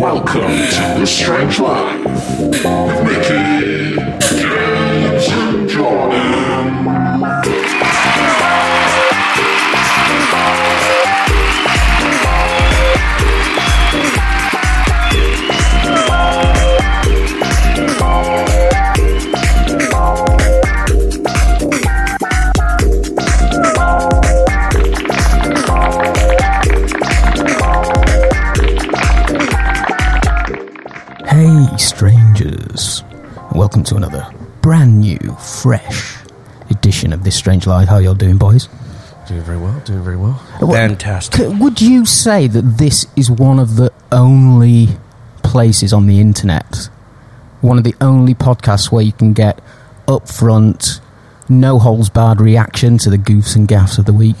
Welcome to The Strange Life with Mickey, to another brand new, fresh edition of This Strange Life. How y'all doing, boys? Doing very well, doing very well. What- Fantastic. c- Would you say that this is one of the only places on the internet, one of the only podcasts where you can get upfront, no holes barred reaction to the goofs and gaffs of the week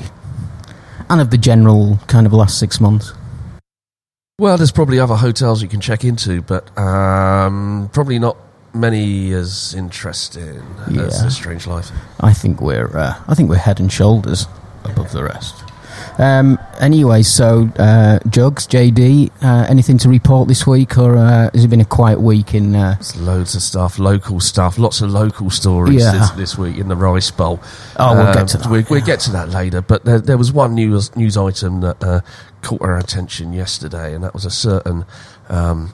and of the general kind of last six months? Well, there's probably other hotels you can check into, but um, probably not many as interesting Yeah. as The Strange Life. I think we're uh, I think we're head and shoulders above the rest. Um, anyway, so uh, Jugs, JD, uh, anything to report this week, or uh, has it been a quiet week in? Uh, loads of stuff, local stuff, lots of local stories Yeah. this, this week in the Rice Bowl. Oh, we'll Um, get to that, We, We'll get to that later, but there, there was one news news item that uh, caught our attention yesterday, and that was a certain. Um,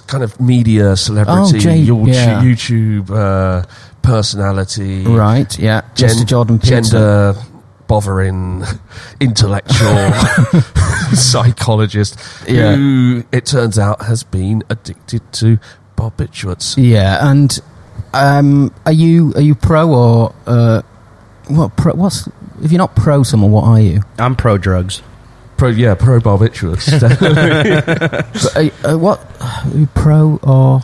Kind of media celebrity, Oh, Jay- YouTube, yeah. YouTube uh, personality, right, yeah, gen- Mr. Jordan Peterson. gender bothering intellectual psychologist Yeah. who it turns out has been addicted to barbiturates. Yeah, and um, are you are you pro or uh, what? Pro, what's if you're not pro someone, what are you? I'm pro drugs. Pro, yeah, pro barbiturates. But, uh, uh, what are you pro or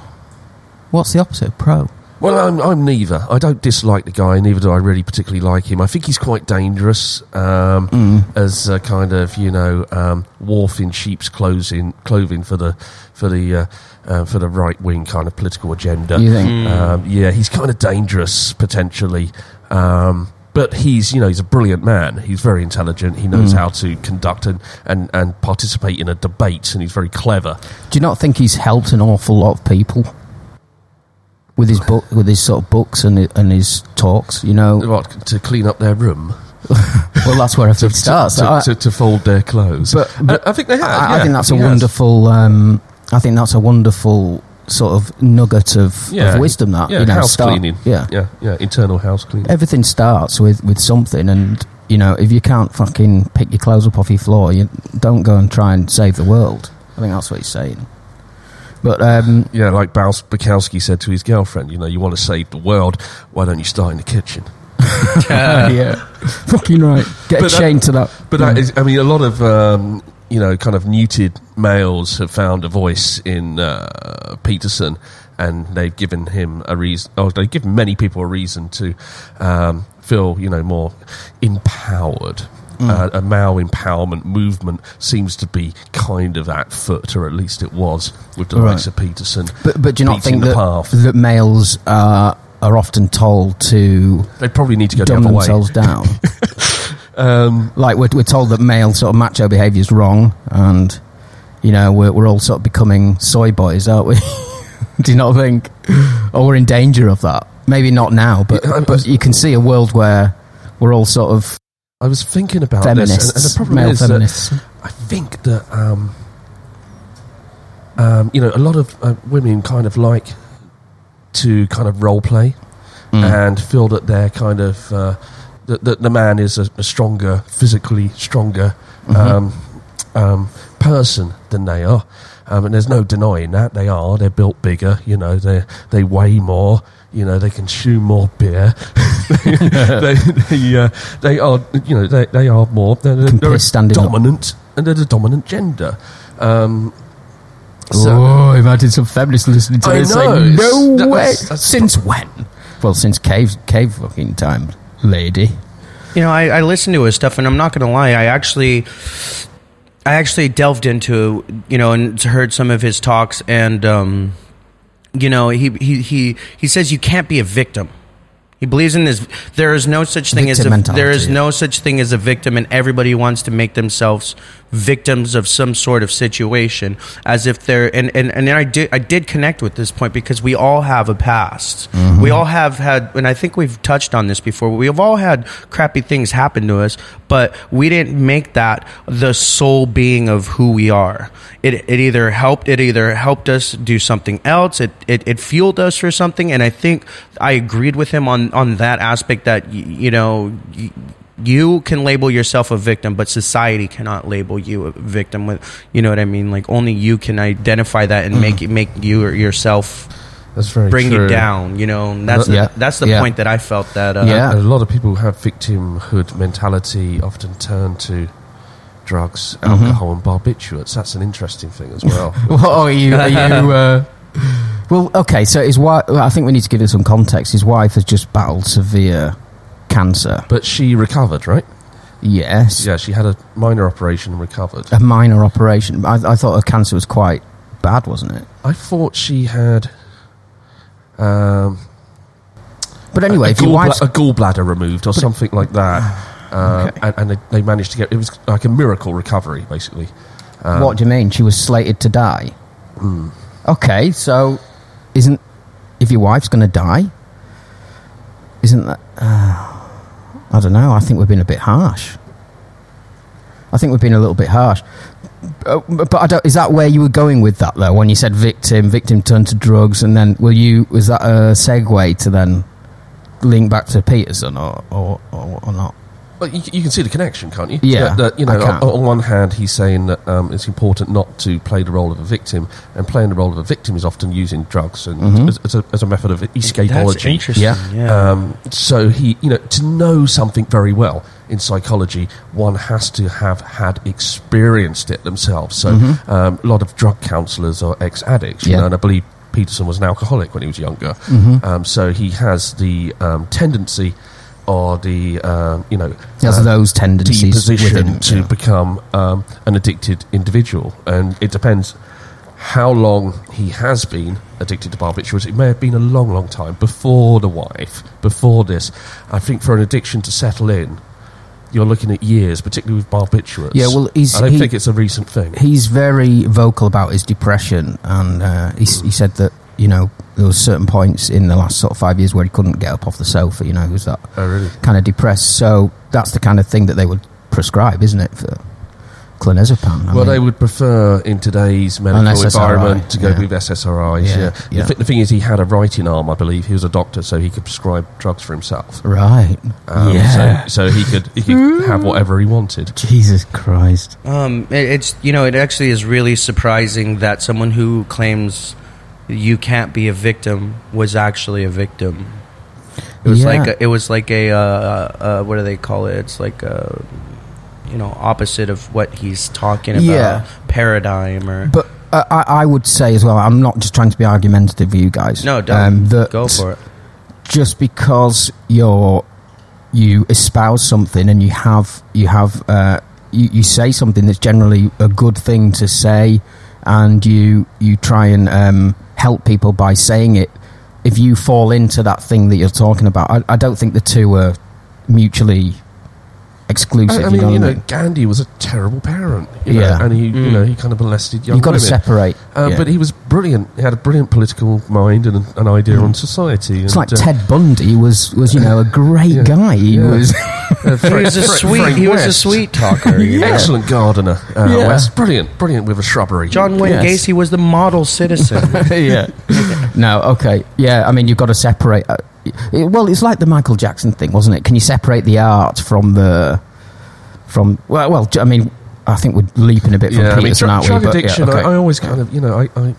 what's the opposite? of Pro. well, I'm, I'm neither. I don't dislike the guy, neither do I really particularly like him. I think he's quite dangerous um, Mm. as a kind of you know um, wolf in sheep's clothing, clothing for the for the uh, uh, for the right wing kind of political agenda. You think? Um, yeah, he's kind of dangerous potentially. Um, but he's, you know, he's a brilliant man. He's very intelligent. He knows Mm. how to conduct and, and, and participate in a debate, and he's very clever. Do you not think he's helped an awful lot of people with his book, with his sort of books and hi- and his talks? You know, What to clean up their room, well, that's where everything starts. to, I, to, to fold their clothes. But- but I, I think they have. I, I think that's a wonderful. Um, I think that's a wonderful sort of nugget of, Yeah, of wisdom. That Yeah, you know, house start- cleaning. Yeah, yeah, yeah. Internal house cleaning. everything starts with with something, and you know, if you can't fucking pick your clothes up off your floor, you don't go and try and save the world. I think that's what he's saying. But um, Yeah, like Baus Bukowski said to his girlfriend, you know, you want to save the world, why don't you start in the kitchen? yeah, yeah. fucking right. Get But that- chained to that. But that is, I mean, a lot of um, you know, kind of neutered males have found a voice in uh, Peterson, and they've given him a reason. Oh, they've given many people a reason to um, feel, you know, more empowered. Mm. Uh, a male empowerment movement seems to be kind of at foot, or at least it was with the Right. likes of Peterson. But but do you not think the that path. that males are are often told to They probably need to go the dumb way. themselves down? Um, like we're, we're told that male sort of macho behaviour is wrong, and you know we're we're all sort of becoming soy boys, aren't we? Do you not think? Or we're in danger of that? Maybe not now, but Yeah, I- but was- you can see a world where we're all sort of I was thinking about feminists, this, and, and the problem male is that feminists. I think that um, um, you know a lot of uh, women kind of like to kind of role play Mm. and feel that they're kind of uh, that, that the man is a, a stronger, physically stronger Mm-hmm. um, um, person than they are. Um, and there's no denying that they are. They're built bigger. You know, they they weigh more. You know, they consume more beer. they they, uh, they are. You know, they they are more. They're, they're standing up. dominant, and they're the dominant gender. Um, so- oh, imagine some feminists listening to I this know, it's- "No that- way!" that's- that's Since when? Well, since cave cave fucking time, lady. You know, I, I listened to his stuff, and I'm not going to lie. I actually, I actually delved into, you know, and heard some of his talks, and um, you know, he he he he says you can't be a victim. He believes in this. There is no such thing as a, there is yeah. no such thing as a victim, and everybody wants to make themselves victims of some sort of situation, as if they're. And and, and I did I did connect with this point because we all have a past. Mm-hmm. We all have had, and I think we've touched on this before. We've all had crappy things happen to us, but we didn't make that the sole being of who we are. It it either helped it either helped us do something else. It it, it fueled us for something, and I think I agreed with him on on that aspect that y- you know. Y- you can label yourself a victim, but society cannot label you a victim. With you know what I mean, like only you can identify that and make it make you or yourself That's very bring true. you down. You know, and that's Yeah. the, that's the Yeah. point that I felt that. Uh, Yeah. A lot of people who have victimhood mentality often turn to drugs, Mm-hmm. alcohol, and barbiturates. That's an interesting thing as well. Well, are you? Are you uh, well, okay. So his wife, I think we need to give it some context. His wife has just battled severe cancer. but she recovered, right? Yes, Yeah, she had a minor operation and recovered. a minor operation. I, I thought her cancer was quite bad, wasn't it? I thought she had um, But anyway, a, if gallbla- a gallbladder removed or something like that. Uh, Okay. and, and they, they managed to get it was like a miracle recovery, basically. Um, what do you mean? She was slated to die. Hmm. Okay, so isn't if your wife's going to die? Isn't that? Uh, I don't know. I think we've been a bit harsh. I think we've been a little bit harsh. Uh, but is that where you were going with that though? When you said victim, victim turned to drugs, and then will you? Was that a segue to then link back to Peterson or or, or, or not? But you, you can see the connection, can't you? Yeah, That, that, you know, I can. on, on one hand, he's saying that um, it's important not to play the role of a victim, and playing the role of a victim is often using drugs and Mhm. as, as, a, as a method of that's escapology. interesting. Yeah. Yeah. Um, so he, you know, to know something very well in psychology, one has to have had experienced it themselves. So Mhm. um, a lot of drug counsellors are ex-addicts, you Yeah. know, and I believe Peterson was an alcoholic when he was younger. Mhm. Um, so he has the um, tendency or the, um, you know, has uh, those tendencies deposition within, to yeah. become um, an addicted individual, and it depends how long he has been addicted to barbiturates. It may have been a long, long time before the wife, before this. I think for an addiction to settle in, you're looking at years, particularly with barbiturates. Yeah, well, he's- I don't he- think it's a recent thing. he's very vocal about his depression, and uh, he, he said that you know there was certain points in the last sort of five years where he couldn't get up off the sofa. You know, he was that oh, really? kind of depressed. So that's the kind of thing that they would prescribe, isn't it, for clonazepam? I well, mean, they would prefer in today's medical SSRI, environment to go yeah. with SSRIs. Yeah, Yeah, yeah. The, th- the thing is, he had a writing arm, I believe. He was a doctor, so he could prescribe drugs for himself. right? Um, yeah. So, so he could he could have whatever he wanted. Jesus Christ. Um, it, it's you know it actually is really surprising that someone who claims you can't be a victim was actually a victim. It was Yeah. like a, it was like a uh, uh, what do they call it? It's like a you know opposite of what he's talking about Yeah. paradigm or But uh, I, I would say as well, I'm not just trying to be argumentative with you guys. no don't Um, that go for it. just because you're you espouse something and you have you have uh, you, you say something that's generally a good thing to say and you you try and um, help people by saying it. If you fall into that thing that you're talking about I, I don't think the two are mutually exclusive I, I you mean, know you know, mean? Gandhi was a terrible parent. You know, Yeah. and he, you Mm. know, he kind of molested young you've got to separate Uh, yeah. But he was brilliant. He had a brilliant political mind and an, an idea Mm. on society. it's and, like uh, Ted Bundy was was you know a great Yeah. guy he Yeah. was uh, He was a sweet. Frank he was a sweet talker. Yeah. Excellent gardener, uh, Yeah. West. Brilliant, brilliant with a shrubbery. John Wayne Yes. Gacy was the model citizen. yeah. no, okay. Yeah, I mean, you've got to separate. It- well, it's like the Michael Jackson thing, wasn't it? Can you separate the art from the. from. Well, well I mean, I think we're leaping a bit from yeah, I mean, Peterson, drug, aren't we? But, yeah, addiction. okay. I, I always kind of, you know, I, I,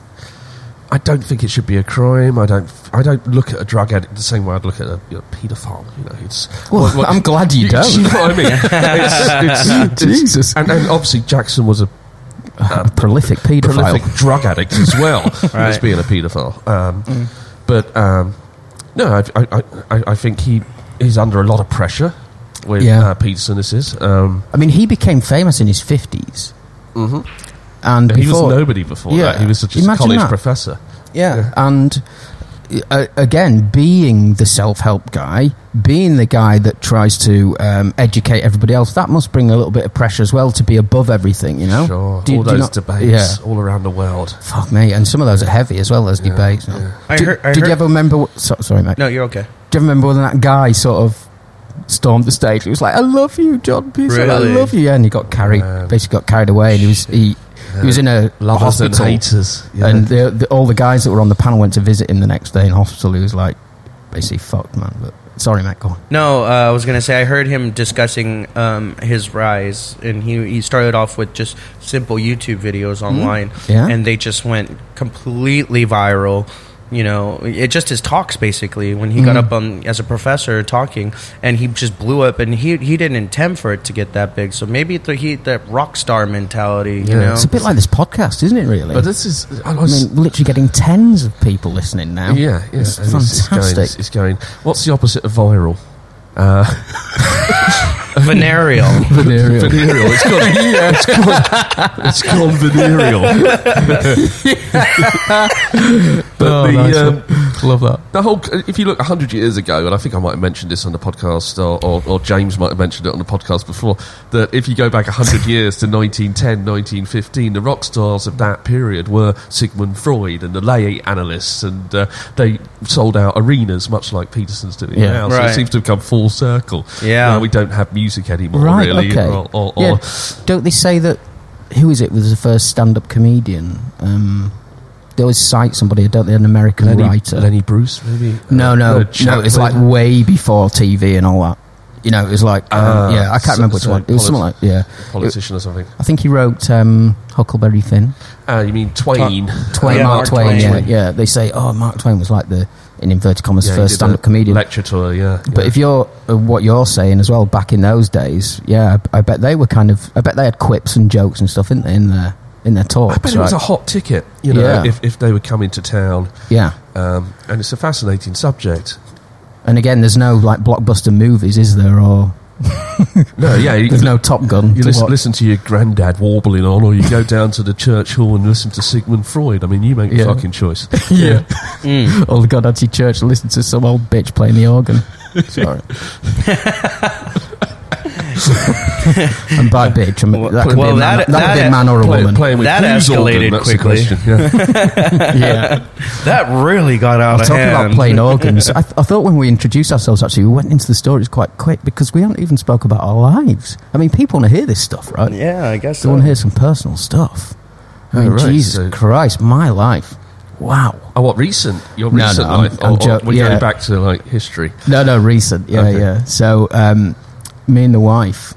I don't think it should be a crime. I don't, I don't look at a drug addict the same way I'd look at a you know, paedophile. You know, it's. well, what- what- I'm glad you don't. You know what I mean? It's- it's- it's- Jesus. And, and obviously, Jackson was a a prolific paedophile. prolific drug addict as well as being a paedophile. Um, But um, no, I, I, I, I think he he's under a lot of pressure with Yeah. uh, Peterson. This is. Um, I mean, he became famous in his 50s. mhm. And he was nobody before Yeah, that. He was just a imagine college that. professor. Yeah, Yeah. and uh, again, being the self-help guy, being the guy that tries to um, educate everybody else, that must bring a little bit of pressure as well to be above everything. You know, Sure. Do all do those not- debates Yeah. all around the world. Fuck me, and some of those are heavy as well as debates. I Did, heard- I did heard- you ever remember? What, so, sorry, mate. No, you're okay. Do you remember when that guy sort of stormed the stage? He was like, "I love you, John Pearson. Really? I love you," and he got carried, Man. basically got carried away, and he was he he was in a Lovers and hospital. haters. Yeah. And the, the, all the guys that were on the panel went to visit him the next day in hospital. He was like, basically fucked, man. But sorry, Matt, go on. No, uh, I was gonna say I heard him discussing um, his rise, and he he started off with just simple YouTube videos online, Yeah. and they just went completely viral. You know, it just his talks basically when he got Mhm. up on as a professor talking, and he just blew up, and he he didn't intend for it to get that big. So maybe the, he that rock star mentality, you know. It's a bit like this podcast, isn't it? Really. but this is. I I mean, literally getting tens of people listening now. yeah, yeah. it's and It's, going, fantastic. it's, it's going. What's the opposite of viral? Uh, venereal. Venereal. venereal. It's called, gone. it's gone. It's venereal. but Oh, the, nice um, Love that. the whole. If you look hundred years ago, and I think I might have mentioned this on the podcast, or, or, or James might have mentioned it on the podcast before, that if you go back hundred years to 1910, 1915, the rock stars of that period were Sigmund Freud and the lay analysts, and uh, they sold out arenas, much like Peterson's doing Yeah. now. So Right. it seems to have come full circle. Yeah. Now we don't have music anymore, Right. really. okay. Or, or, or- yeah. Don't they say that? Who is it? Was the first stand-up comedian? Um, they always cite somebody. Don't they? An American Lenny, writer. Lenny Bruce, maybe. No, Uh, no, uh, no. It's like way before TV and all that. You know, it was like um, Ah, yeah. I can't so- remember which so one. It was something like yeah. politician or something. I think he wrote um, Huckleberry Finn. Ah, you mean Twain? Twain, Yeah, Mark, Mark Twain. Twain. Yeah, yeah. They say, oh, Mark Twain was like the in inverted commas Yeah, first stand-up comedian. lecture tour. Yeah, But if you're uh, what you're saying as well, back in those days, yeah, I, I bet they were kind of. I bet they had quips and jokes and stuff in in their in their talks. I bet it was a hot ticket. You know, Yeah. if, if they were coming to town, yeah. um, and it's a fascinating subject. And again, there's no like blockbuster movies, is there? Or No, yeah, you, there's no Top Gun. you to listen, listen to your granddad warbling on, or you go down to the church hall and listen to Sigmund Freud. I mean, you make Yeah. the fucking choice. yeah. Mm. Oh God, I'd church listen to some old bitch playing the organ. Sorry. And by bitch, I mean, Well, that could well, be a man, that- that, could be a man or a Play- woman. playing with That whose organ, escalated that's quickly. yeah. yeah. That really got out of Talking hand. about playing organs, I, th- I thought when we introduced ourselves, actually, we went into the stories quite quick because we haven't even spoke about our lives. I mean, people want to hear this stuff, right? Yeah, I guess They so. want to hear some personal stuff. I Oh, mean, right, Jesus so- Christ, my life. Wow. Oh, what recent? Your No, recent no, I'm- life? I'm or, jo- or we're yeah. going back to like history. No, no, recent. Yeah, Okay. yeah. So, um, me and the wife,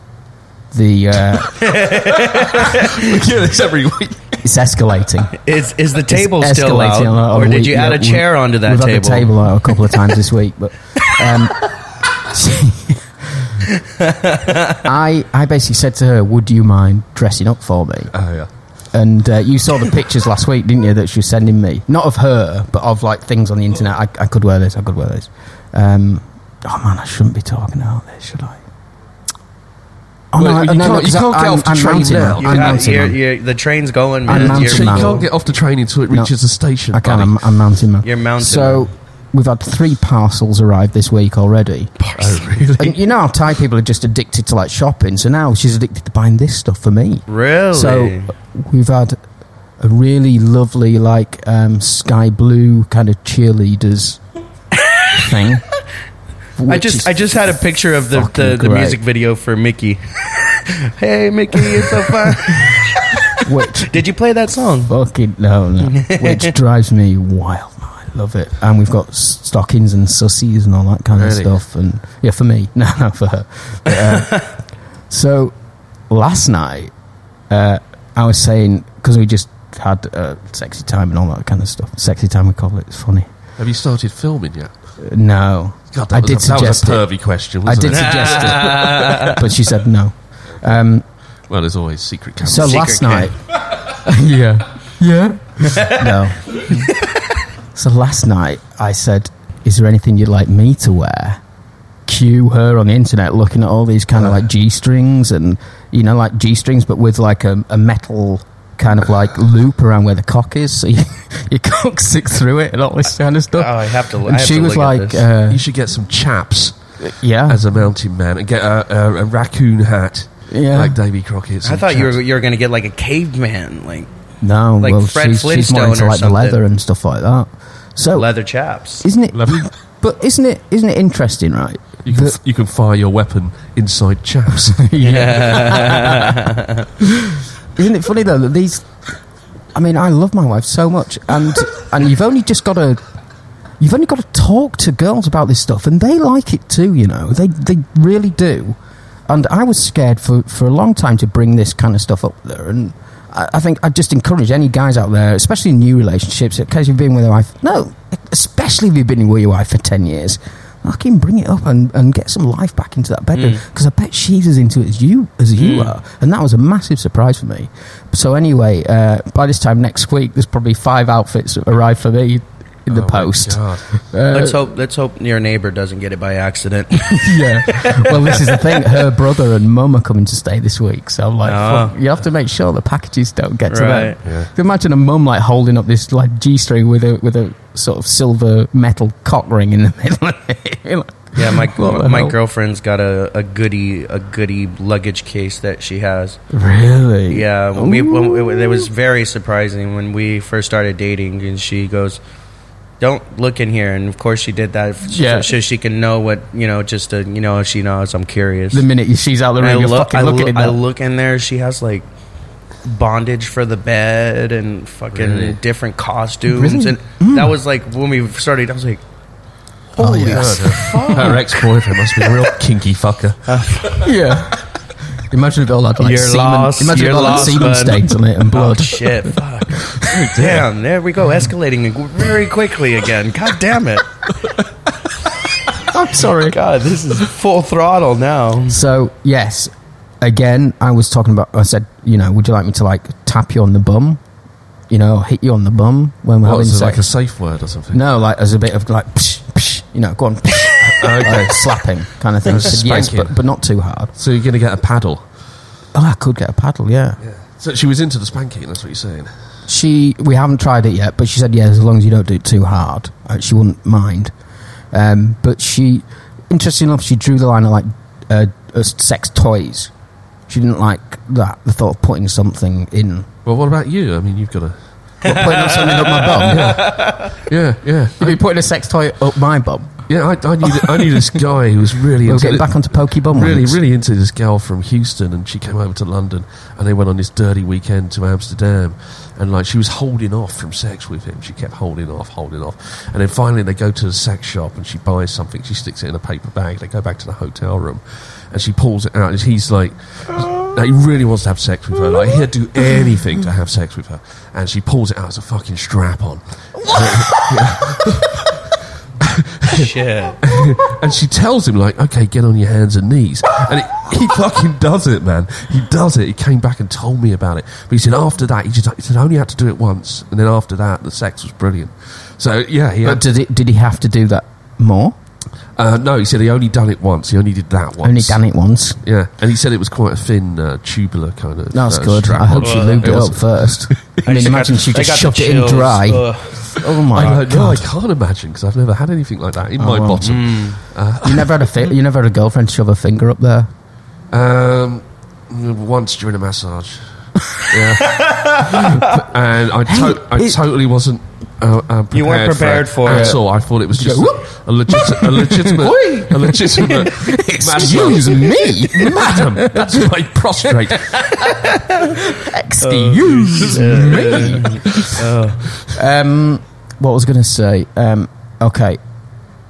the uh, we hear this every week. it's escalating. Is is the It's table still escalating out, a- on or did week- you add yeah, a chair onto that We've table? had the table out a couple of times this week, but um, I I basically said to her, "Would you mind dressing up for me?" Oh yeah. And uh, you saw the pictures last week, didn't you? That she was sending me, not of her, but of like things on the internet. I, I could wear this. I could wear this. Um, oh man, I shouldn't be talking about this, should I? Oh, Well, you no, no, can't- you 'cause can't I- get I'm- off the I'm train mounting now. man. You I'm got- mounting you're- man. you're- the train's going. I'm man. mountain You're, you man. can't get off the train until it No. reaches the station. I can. buddy. I'm, I'm mountain man. you're mountain. So we've had three parcels arrive this week already. Oh really? And you know how Thai people are just addicted to like shopping. So now she's addicted to buying this stuff for me. really? So we've had a really lovely like um, sky blue kind of cheerleaders thing. I just I just had a picture of the the, the music video for Mickey. hey Mickey, it's so fun. which Did you play that song? fucking no no which drives me wild. I love it. And we've got s- stockings and sussies and all that kind Really? of stuff. And yeah, for me, no, no, for her. But, uh, so last night, uh, I was saying because we just had uh, sexy time and all that kind of stuff. Sexy time, we call it. It's funny. Have you started filming yet? Uh, no, God, that I was did a, that was suggest a it. pervy question. I Wasn't did it? suggest it, but she said no. Um, Well, there's always secret cameras. so Secret last cam. night, yeah, yeah, no. so last night, I said, "Is there anything you'd like me to wear?" Cue her on the internet looking at all these kind of like G strings and you know like G strings, but with like a, a metal kind of like loop around where the cock is. So you, your cock stick through it and all this kind of stuff. Oh, I have to. I and have she to was look at like, this. uh, You should get some chaps yeah, as a mountain man and get a, a, a raccoon hat yeah. like Davy Crockett. I some thought you chaps. were you were gonna get like a caveman, like no, like well, Fred she's, she's more Flintstone into or like the something. leather and stuff like that. So leather chaps. isn't it? Leather- But isn't it? Isn't it interesting, right? You can, that- you can fire your weapon inside chaps. Isn't it funny though that these? I mean, I love my wife so much, and and you've only just got to, you've only got to talk to girls about this stuff, and they like it too. You know, they they really do. And I was scared for for a long time to bring this kind of stuff up there, and I, I think I'd just encourage any guys out there, especially in new relationships, in case you've been with a wife. No, especially if you've been with your wife for ten years. Fucking bring it up and, and get some life back into that bedroom. Because I bet she's as into it as you as you are, and that was a massive surprise for me. So anyway, uh, by this time next week, there's probably five outfits that arrive for me in the Oh post. Uh, let's hope let's hope your neighbor doesn't get it by accident. yeah. Well, this is the thing. Her brother and mum are coming to stay this week, so I'm like, Oh. fuck, you have to make sure the packages don't get to Right. them. Yeah. Imagine a mum like holding up this like G string with a with a sort of silver metal cock ring in the middle. of it. Like, yeah, my my hell? girlfriend's got a, a goody a goody luggage case that she has. really? Yeah, when we when, it, it was very surprising when we first started dating, and she goes, "Don't look in here." And of course, she did that Yeah. so she can know what you know. Just to you know, she knows I'm curious. The minute she's out the room, I you're look, fucking I, look, at I look in there. She has like bondage for the bed and fucking Really? different costumes, Really? and hmm. that was like when we started. I was like, Oh, "Holy yes. fuck!" Her ex-boyfriend must be a real kinky fucker. yeah. Imagine if it all had like You're semen. lost, Imagine if you're it all had lost, semen bud. stains on it and Oh blood. shit! Fuck. Damn! There we go, escalating very quickly again. God damn it! I'm sorry. God, this is full throttle now. So yes, again, I was talking about. I said, you know, would you like me to like tap you on the bum? You know, hit you on the bum when we're What, having is it sex? like a safe word or something? no, like as a bit of like, psh, psh, you know, go on, psh, Okay. uh, slapping kind of thing. I said, yes, Spanking. but but not too hard. So you're going to get a paddle. Oh, I could get a paddle. Yeah. So she was into the spanking. That's what you're saying. She, we haven't tried it yet, but she said, yeah, as long as you don't do it too hard, uh, she wouldn't mind. Um, but she, interesting enough, she drew the line at like uh, uh, sex toys. She didn't like that, the thought of putting something in. Well, what about you? I mean, you've got a. What, putting something up my bum? Yeah, yeah, You'd be putting a sex toy up my bum. Yeah. I, I knew I knew this guy who was really We'll into get it- back onto pokey bum. really, ones. really into this girl from Houston, and she came over to London, and they went on this dirty weekend to Amsterdam, and like she was holding off from sex with him. She kept holding off, holding off, and then finally they go to the sex shop, and she buys something. She sticks it in a paper bag. They go back to the hotel room, and she pulls it out, and he's like. Like, he really wants to have sex with her. Like he'd do anything to have sex with her, and she pulls it out as a fucking strap on. Shit. And she tells him, like, okay, get on your hands and knees. And it, he fucking does it, man. He does it. He came back and told me about it. But he said after that, he just he said, I only had to do it once. And then after that, the sex was brilliant. So, yeah, he But had, did, it, did he have to do that more? Uh, no, he said he only done it once. He only did that once. Only done it once. Yeah. And he said it was quite a thin, uh, tubular kind of. That's uh, good. strap I hope she Uh, lubed it it up first. I mean, imagine she just shoved it in dry. Ugh. Oh my I, don't know, I can't imagine because I've never had anything like that in Oh, my well. bottom. You never had a fi- you never had a girlfriend shove a finger up there. Um, once during a massage. yeah. and I, to- I it- totally wasn't. Uh, uh, prepared You weren't prepared for at it. all. I thought it was just go, a, legit- a legitimate, a legitimate Excuse me, madam. That's my prostrate. excuse me. Um, what was I going to say? Um, okay,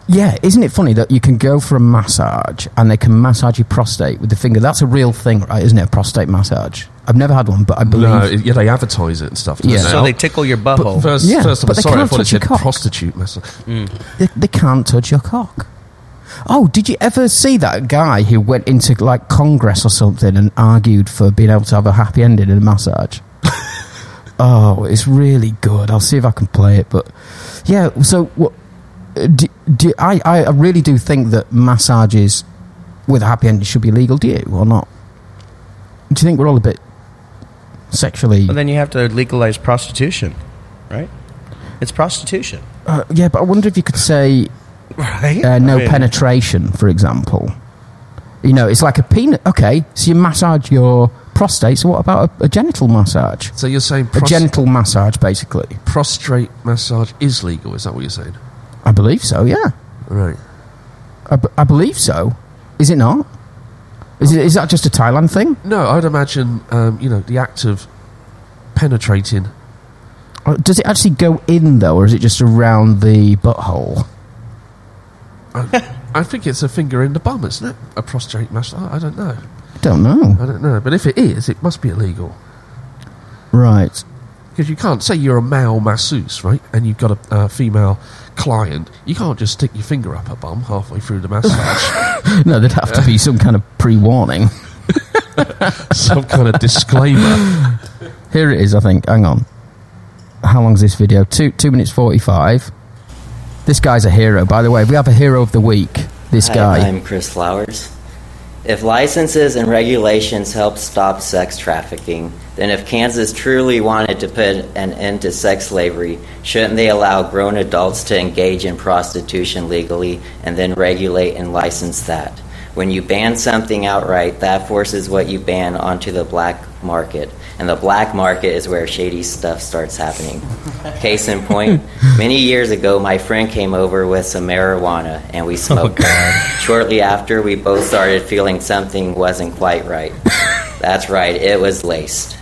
yeah, isn't it funny that you can go for a massage and they can massage your prostate with the finger? That's a real thing, right? Isn't it? A prostate massage. I've never had one, but I believe. no, it- yeah, they advertise it and stuff. Yeah. they? So they tickle your butthole. First, Yeah, first, I'm but they sorry. I can't thought it touch your said cock. prostitute massage. they, they can't touch your cock. Oh, did you ever see that guy who went into like Congress or something and argued for being able to have a happy ending in a massage? oh, it's really good. I'll see if I can play it. But yeah, so what? uh, Do, do, I, I really do think that massages with a happy ending should be legal. Do you or not? Do you think we're all a bit sexually? But then you have to legalize prostitution, right? It's prostitution, Uh, yeah, but I wonder if you could say right? uh, no I mean, penetration, for example. You know, it's like a penis. Okay, so you massage your prostate. So what about a, a genital massage? So you're saying A pros- genital massage, basically. prostrate massage is legal? Is that what you're saying? I believe so. Yeah, Right. I, b- I believe so. Is it not? Is it? Is that just a Thailand thing? No, I'd imagine um, you know the act of penetrating. Or does it actually go in though, or is it just around the butthole? I, I think it's a finger in the bum, isn't it? A prostrate massage. I don't know. I don't know. I don't know. But if it is, it must be illegal. Right. Because you can't say you're a male masseuse, right? And you've got a uh, female client. You can't just stick your finger up a bum halfway through the massage. No, there'd have to be some kind of pre-warning. Some kind of disclaimer. Here it is. I think. Hang on. How long's this video? Two two minutes forty-five. This guy's a hero, by the way. We have a hero of the week. This Hi, guy. I'm Chris Flowers. If licenses and regulations help stop sex trafficking, then if Kansas truly wanted to put an end to sex slavery, shouldn't they allow grown adults to engage in prostitution legally and then regulate and license that? When you ban something outright, that forces what you ban onto the black market. And the black market is where shady stuff starts happening. Case in point, many years ago, my friend came over with some marijuana and we oh, smoked it. Shortly after, we both started feeling something wasn't quite right. That's right, it was laced.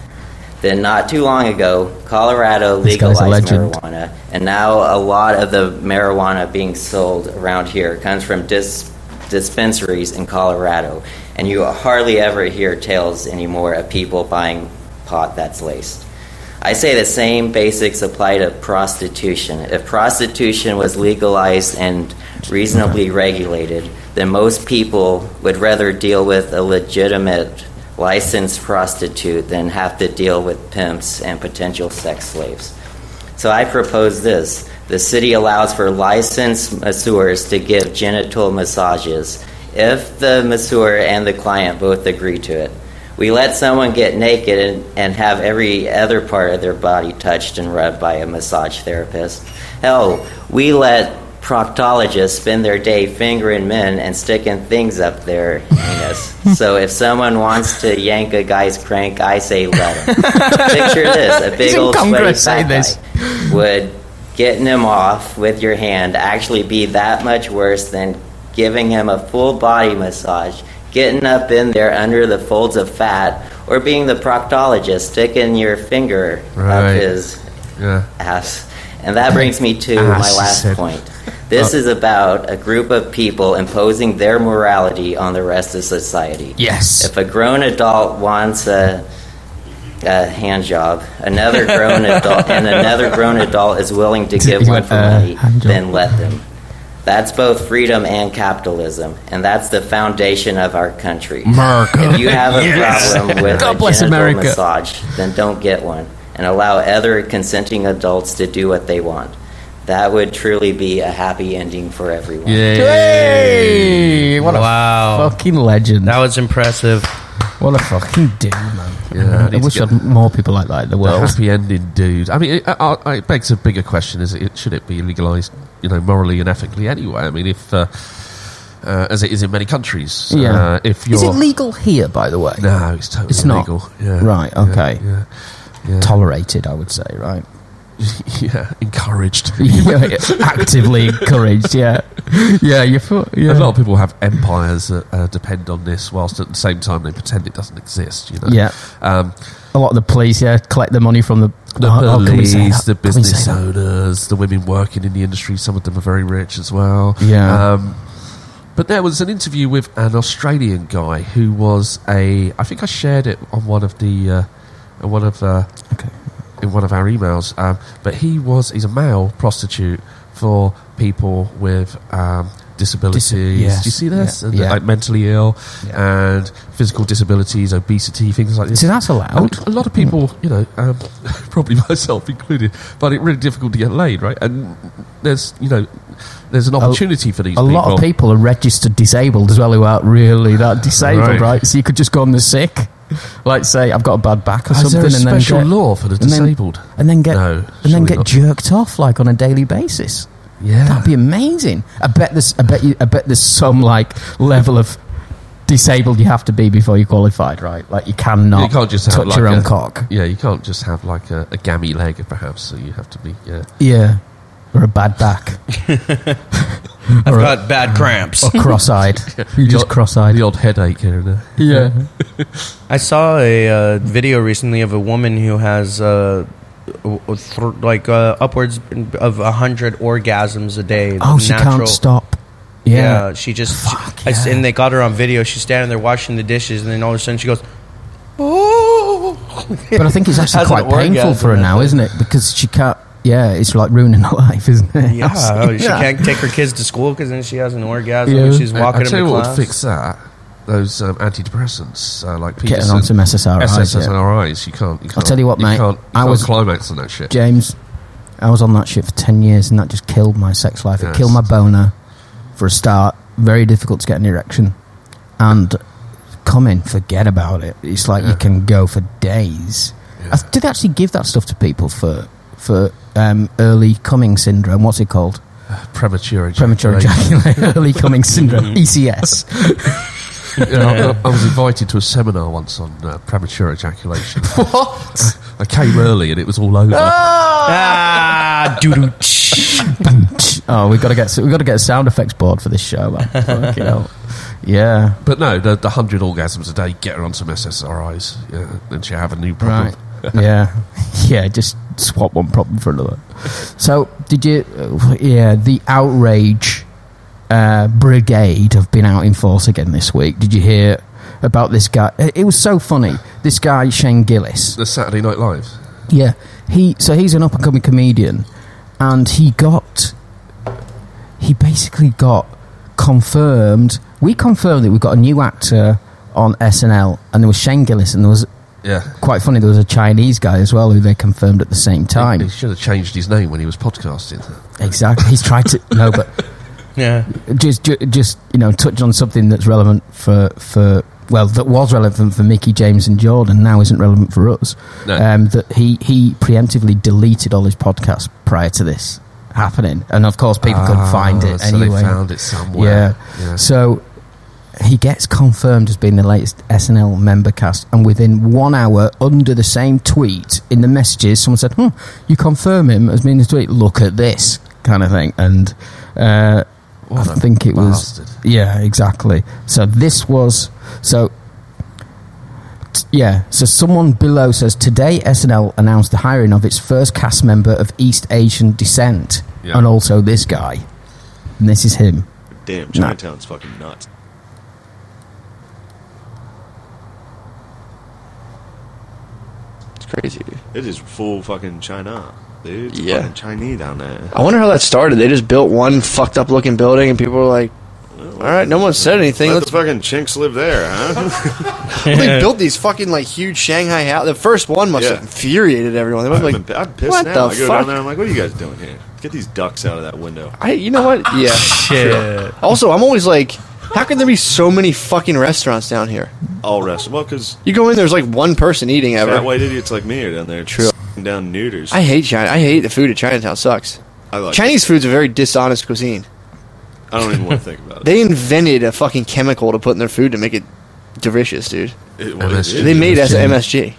Then, not too long ago, Colorado This guy's a legalized marijuana, and now a lot of the marijuana being sold around here comes from dis- dispensaries in Colorado, and you hardly ever hear tales anymore of people buying pot that's laced. I say the same basics apply to prostitution. If prostitution was legalized and reasonably regulated, then most people would rather deal with a legitimate licensed prostitute than have to deal with pimps and potential sex slaves. So I propose this. The city allows for licensed masseurs to give genital massages if the masseur and the client both agree to it. We let someone get naked and, and have every other part of their body touched and rubbed by a massage therapist. Hell, we let proctologists spend their day fingering men and sticking things up their anus. so if someone wants to yank a guy's crank, I say let him. Picture this: a big old sweaty fat this. guy would getting him off with your hand actually be that much worse than giving him a full body massage, getting up in there under the folds of fat, or being the proctologist sticking your finger Right. up his Yeah. ass. And that brings me to Ass, my last point. This is about a group of people imposing their morality on the rest of society. Yes. If a grown adult wants a, a hand job, another grown adult, and another grown adult is willing to give one for money, then let them. That's both freedom and capitalism, and that's the foundation of our country. America. If you have a Yes. problem with God a bless genital America. massage, then don't get one, and allow other consenting adults to do what they want. That would truly be a happy ending for everyone. Hey, what Wow. a fucking legend! That was impressive. What a fucking dude, man! Yeah, I I wish had more people like that in the world. happy ending, dude. I mean, it, uh, uh, it begs a bigger question: Is it should it be legalized, you know, morally and ethically anyway? I mean, if uh, uh, as it is in many countries, Yeah. uh, if you're Is it legal here, by the way? no, it's totally It's not. illegal. Yeah. Right, Yeah, okay. Yeah. Yeah. Tolerated, I would say, right? yeah. Encouraged. Yeah, actively encouraged. Yeah, yeah. You yeah. A lot of people have empires that uh, depend on this, whilst at the same time they pretend it doesn't exist. You know. Yeah. Um, A lot of the police, yeah, collect the money from the the oh, oh, can we say police, the Can we say business owners, the women working in the industry. Some of them are very rich as well. Yeah. Um, but there was an interview with an Australian guy who was a. I think I shared it on one of the, uh, on one of uh, Okay. In one of our emails. Um, but he was he's a male prostitute for people with um, disabilities. yes, Do you see this? yeah, And, yeah. Like mentally ill Yeah. and physical disabilities, obesity, things like this. So that's allowed. Mean, a lot of people, you know, um, probably myself included, find it really difficult to get laid, right? And there's, you know, there's an opportunity for these A people. lot of people are registered disabled as well who aren't really that disabled, Right. right? So you could just go on the sick. like say I've got a bad back or Is there something, a and then special get, law for the and then- disabled? and then get No, and then surely get not. jerked off like on a daily basis. Yeah. That'd be amazing. I bet there's I bet you I bet there's some like level of disabled you have to be before you're qualified, right? Like you cannot you can't just have touch like your own a, cock. Yeah, you can't just have like a, a gammy leg, perhaps. So you have to be. Yeah. Yeah. Or a bad back. I've Or- got bad cramps. Or cross-eyed. You just odd- cross-eyed. The odd headache here and there. Yeah. I saw a uh, video recently of a woman who has uh, like uh, upwards of a hundred orgasms a day. Oh, she Natural- can't stop. Yeah, Yeah. she just. Fuck, I s- yeah. and they got her on video. She's standing there washing the dishes, and then all of a sudden she goes, "Oh!" But I think it's actually quite painful for her now, isn't it? Because she can't. Yeah, it's like ruining her life, isn't it? Yeah, I've she that. can't take her kids to school because then she has an orgasm Yeah. when she's I- walking I tell them you to what class. would fix that. Those um, antidepressants, uh, like Getting Peterson, on some SSRIs. yeah. SSRIs. You can't. You can't tell you what, you mate, Can't, you I can't was- climax on that shit. James, I was on that shit for 10 years and that just killed my sex life. It killed my boner for a start. Very difficult to get an erection. And coming, forget about it. It's like you can go for days. Yeah. I, did they actually give that stuff to people for for um, early coming syndrome? What's it called? Premature Premature ejaculation. ejaculation. early coming syndrome. E ECS. Yeah, I, I was invited to a seminar once on uh, premature ejaculation. what? I came early and it was all over. Ah, doo doo. Oh, we've got to get we've got to get a sound effects board for this show. Man. Yeah. But no, the, the hundred orgasms a day get her on some SSRIs, yeah, and she have a new problem. Right. yeah. Yeah, just swap one problem for another. So, did you. Uh, yeah, the outrage uh, brigade have been out in force again this week. Did you hear about this guy? It was so funny. This guy, Shane Gillis. The Saturday Night Live. Yeah. he So, he's an up and coming comedian, and he got. He basically got confirmed. We confirmed that we've got a new actor on SNL, and there was Shane Gillis, and there was Yeah, quite funny. There was a Chinese guy as well who they confirmed at the same time. He, he should have changed his name when he was podcasting. Exactly. He's tried to no, but Yeah. just ju- just you know touch on something that's relevant for for well that was relevant for Mickey James and Jordan now isn't relevant for us. No. Um, that he he preemptively deleted all his podcasts prior to this happening, and of course people couldn't Ah, find it so anyway. they found it somewhere. Yeah. Yeah. So he gets confirmed as being the latest SNL member cast, and within one hour, under the same tweet in the messages, someone said, "Hmm, you confirm him as being the tweet. Look at this kind of thing." And uh, I think it was, yeah, exactly. So this was so. t- Yeah, so someone below says today SNL announced the hiring of its first cast member of East Asian descent, Yeah. and also this guy, and this is him. Damn, Chinatown's fucking nuts. Crazy, dude. It is full fucking China, dude. It's Yeah. fucking Chinese down there. I wonder how that started. They just built one fucked up looking building, and people were like, "All right, no one said anything. Let Let's." the fucking chinks live there, huh? they built these fucking like huge Shanghai house. The first one must Yeah. have infuriated everyone. They must I'm, like, been- I'm pissed what now. the I go fuck? down there. I'm like, what are you guys doing here? Get these ducks out of that window. I, you know what? Yeah. Shit. Also, I'm always like, how can there be so many fucking restaurants down here? All restaurants. Well, because You go in, there's like one person eating fat ever. white idiots like me are down there. True. Down neuters. I hate China. I hate the food at Chinatown. Sucks. I like. Chinese food's a very dishonest cuisine. I don't even want to think about it. They invented a fucking chemical to put in their food to make it delicious, dude. It- what it MSG. is. They made it as MSG. MSG.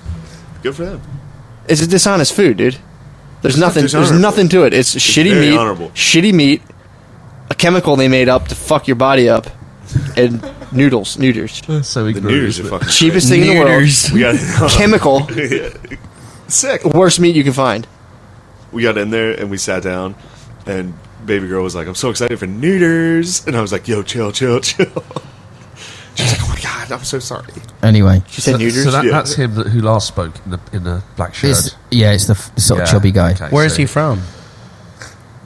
Good for them. It's a dishonest food, dude. There's It's not nothing. There's dishonorable. nothing to it. It's, shitty very meat. honorable. Shitty meat. A chemical they made up to fuck your body up, and noodles, neuters. So The neuters are fucking Cheapest great. thing in the world. We got Chemical. sick. Worst meat you can find. we got in there and we sat down, and baby girl was like, "I'm so excited for neuters," and I was like, "Yo, chill, chill, chill." She was like, "Oh my god, I'm so sorry." Anyway, She said So, neuters. so that, Yeah. that's him that, who last spoke in the in the black shirt. it's, yeah, it's the f- sort of Yeah, chubby guy. okay, Where is so he from?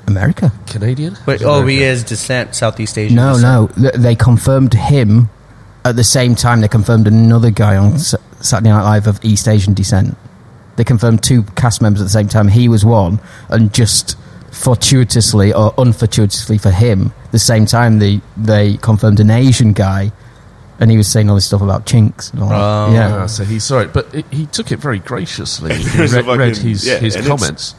America. Canadian? Wait, oh, he is descent, Southeast Asian. No, descent. no, they confirmed him at the same time. They confirmed another guy on S- Saturday Night Live of East Asian descent. They confirmed two cast members at the same time. He was one, and just fortuitously or unfortuitously for him, the same time they they confirmed an Asian guy and he was saying all this stuff about chinks. And all that. Oh. yeah, Ah, so he's sorry, but it, he took it very graciously. He was read, read his, yeah, his comments.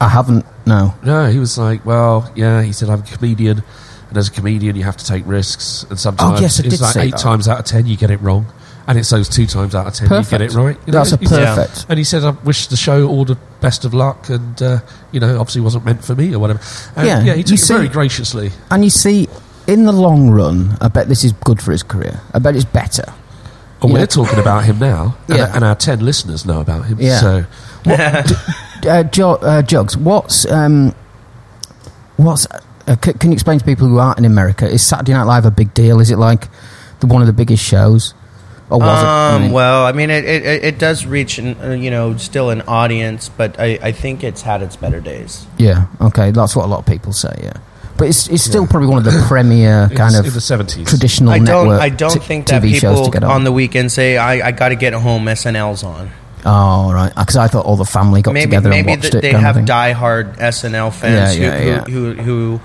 I haven't. No, No, he was like, well, yeah. He said, I'm a comedian, and as a comedian, you have to take risks, and sometimes Oh, yes, I it's did like say eight that. times out of ten you get it wrong, and it's those two times out of ten you get Perfect. it right. You That's a he said- perfect. And he said, I wish the show all the best of luck, and uh, you know, obviously wasn't meant for me or whatever. And, Yeah, yeah, he you took it see- very graciously. and you see, in the long run, I bet this is good for his career. I bet it's better. Well, Yeah. we're talking about him now, and, Yeah. and our ten listeners know about him. Yeah. So Uh, jo- uh, Jugs, what's um, what's uh, c- can you explain to people who aren't in America? Is Saturday Night Live a big deal? Is it like the one of the biggest shows, or was it? I Um, mean- well, I mean, it, it, it it does reach, an, uh, you know, still an audience, but I, I think it's had its better days. yeah, okay, that's what a lot of people say. Yeah, but it's it's still probably one of the premier kind of the seventies. traditional I don't, network. I don't t- think TV that shows to people get on. on. the weekend say, I, I got to get home, SNL's on. Oh right, because I thought all the family got maybe together maybe and watched that it. they have thing. diehard SNL fans Yeah, yeah, who, yeah. Who, who who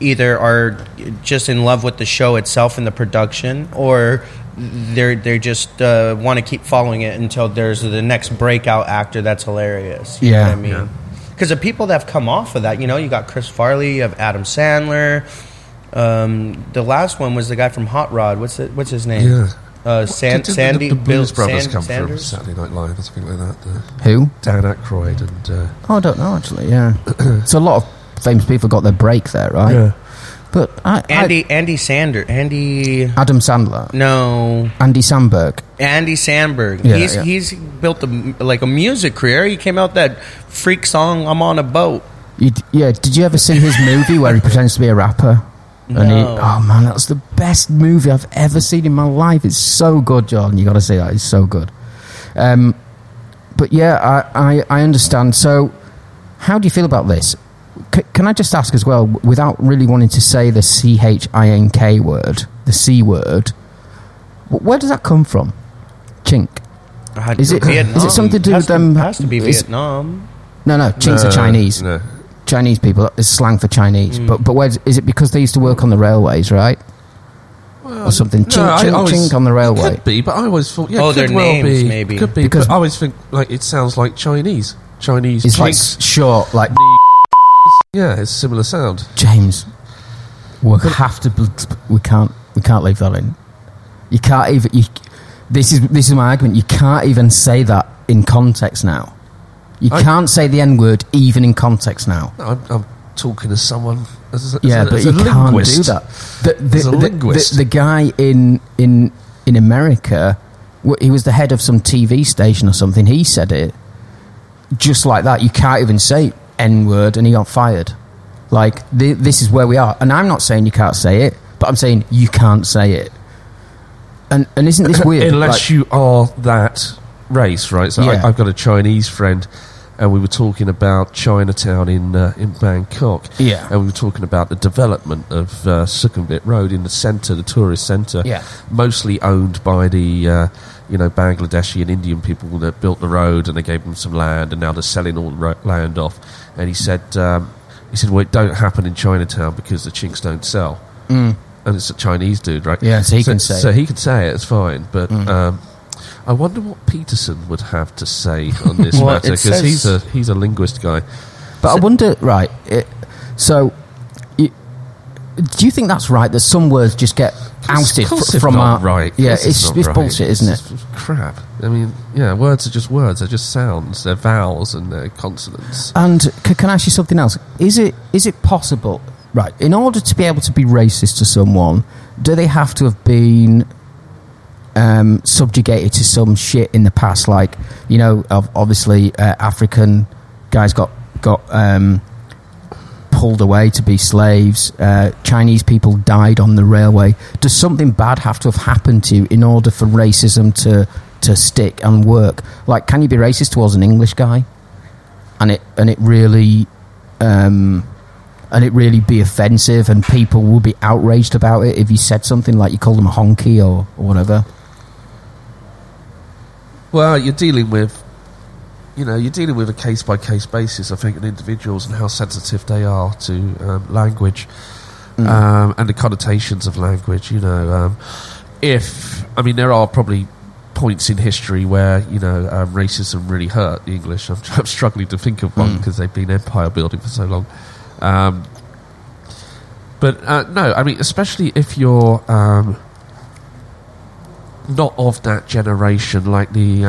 either are just in love with the show itself and the production, or they're they just uh, want to keep following it until there's the next breakout actor that's hilarious. You Yeah. know what I mean. Because the people that have come off of that, you know, you got Chris Farley, you have Adam Sandler. Um, the last one was the guy from Hot Rod. What's it, what's his name? Yeah. Uh, San, did Sandy the, the Blues Bill, Brothers San- come Sanders? from Saturday Night Live or something like that. Uh, Who? Dan Aykroyd and uh, Oh, I don't know actually. Yeah, so a lot of famous people got their break there, right? Yeah. But I, Andy Andy Sander Andy Adam Sandler, no Andy Sandberg. Andy Sandberg. Yeah, he's yeah. he's built a like a music career. He came out that freak song "I'm on a boat." You, yeah, did you ever see his movie where he pretends to be a rapper? And he, oh man, that's the best movie I've ever seen in my life. It's so good, Jordan. You got to see that. It's so good. Um, but yeah, I, I, I understand. So, how do you feel about this? C- can I just ask as well, without really wanting to say the C H I N K word, the C word, where does that come from? Chink. Is it- is it something to do Has with them- Has to be is- Vietnam. No, no, chinks are No, Chinese. No. Chinese people is slang for Chinese, Mm. but but where is is it because they used to work on the railways, right? or something chink No, I chink always- chink on the railway. Could be, but I always thought, yeah, Oh, could their well names, be, maybe. could be. Because- but I always think like it sounds like Chinese, Chinese. It's like short, like yeah, it's a similar sound. James. We have to. We can't. We can't leave that in. You can't even. You, this is this is my argument. You can't even say that in context now. You I- can't say the N word even in context now. No, I'm, I'm talking to someone as a, as yeah, a, but as you a can't do that. The, the, As a the- linguist. the, guy in in in America, he was the head of some TV station or something. He said it just like that. You can't even say N word, and he got fired. Like thi- this is where we are, and I'm not saying you can't say it, but I'm saying you can't say it. And and isn't this weird? Unless Like- you are that race, right? So Yeah. I, I've got a Chinese friend, and we were talking about Chinatown in uh, in Bangkok. Yeah. and we were talking about the development of uh, Sukhumvit Road in the centre, the tourist centre. Yeah. mostly owned by the. Uh, you know, Bangladeshi and Indian people that built the road, and they gave them some land, and now they're selling all the ro- land off. And he said, um, he said, well, it don't happen in Chinatown because the chinks don't sell. Mm. And it's a Chinese dude, right? Yeah, so he can say So it. he could say it. It's fine, but um, I wonder what Peterson would have to say on this Well, matter because he's a he's a linguist guy. But I wonder, right? It, so, you, do you think that's right that some words just get ousted fr- from our right. Yeah, course it's, it's right. bullshit, isn't it? It's crap. I mean, yeah, words are just words. They're just sounds. They're vowels and they're consonants. And c- can I ask you something else? Is it is it possible, right? In order to be able to be racist to someone, do they have to have been um, subjugated to some shit in the past? Like, you know, obviously uh, African guys got got um, pulled away to be slaves. Uh, Chinese people died on the railway. Does something bad have to have happened to you in order for racism to to stick and work? Like, can you be racist towards an English guy? and it and it really um, and it really be offensive and people will be outraged about it if you said something like you called them a honky or, or whatever Well, you're dealing with, you know, you're dealing with a case by case basis. I think in individuals and how sensitive they are to um, language um, and the connotations of language. You know, um, if I mean there are probably points in history where you know um, racism really hurt the English. I'm, I'm struggling to think of one because they've been empire building for so long. Um, but uh, no, I mean especially if you're um, not of that generation, like the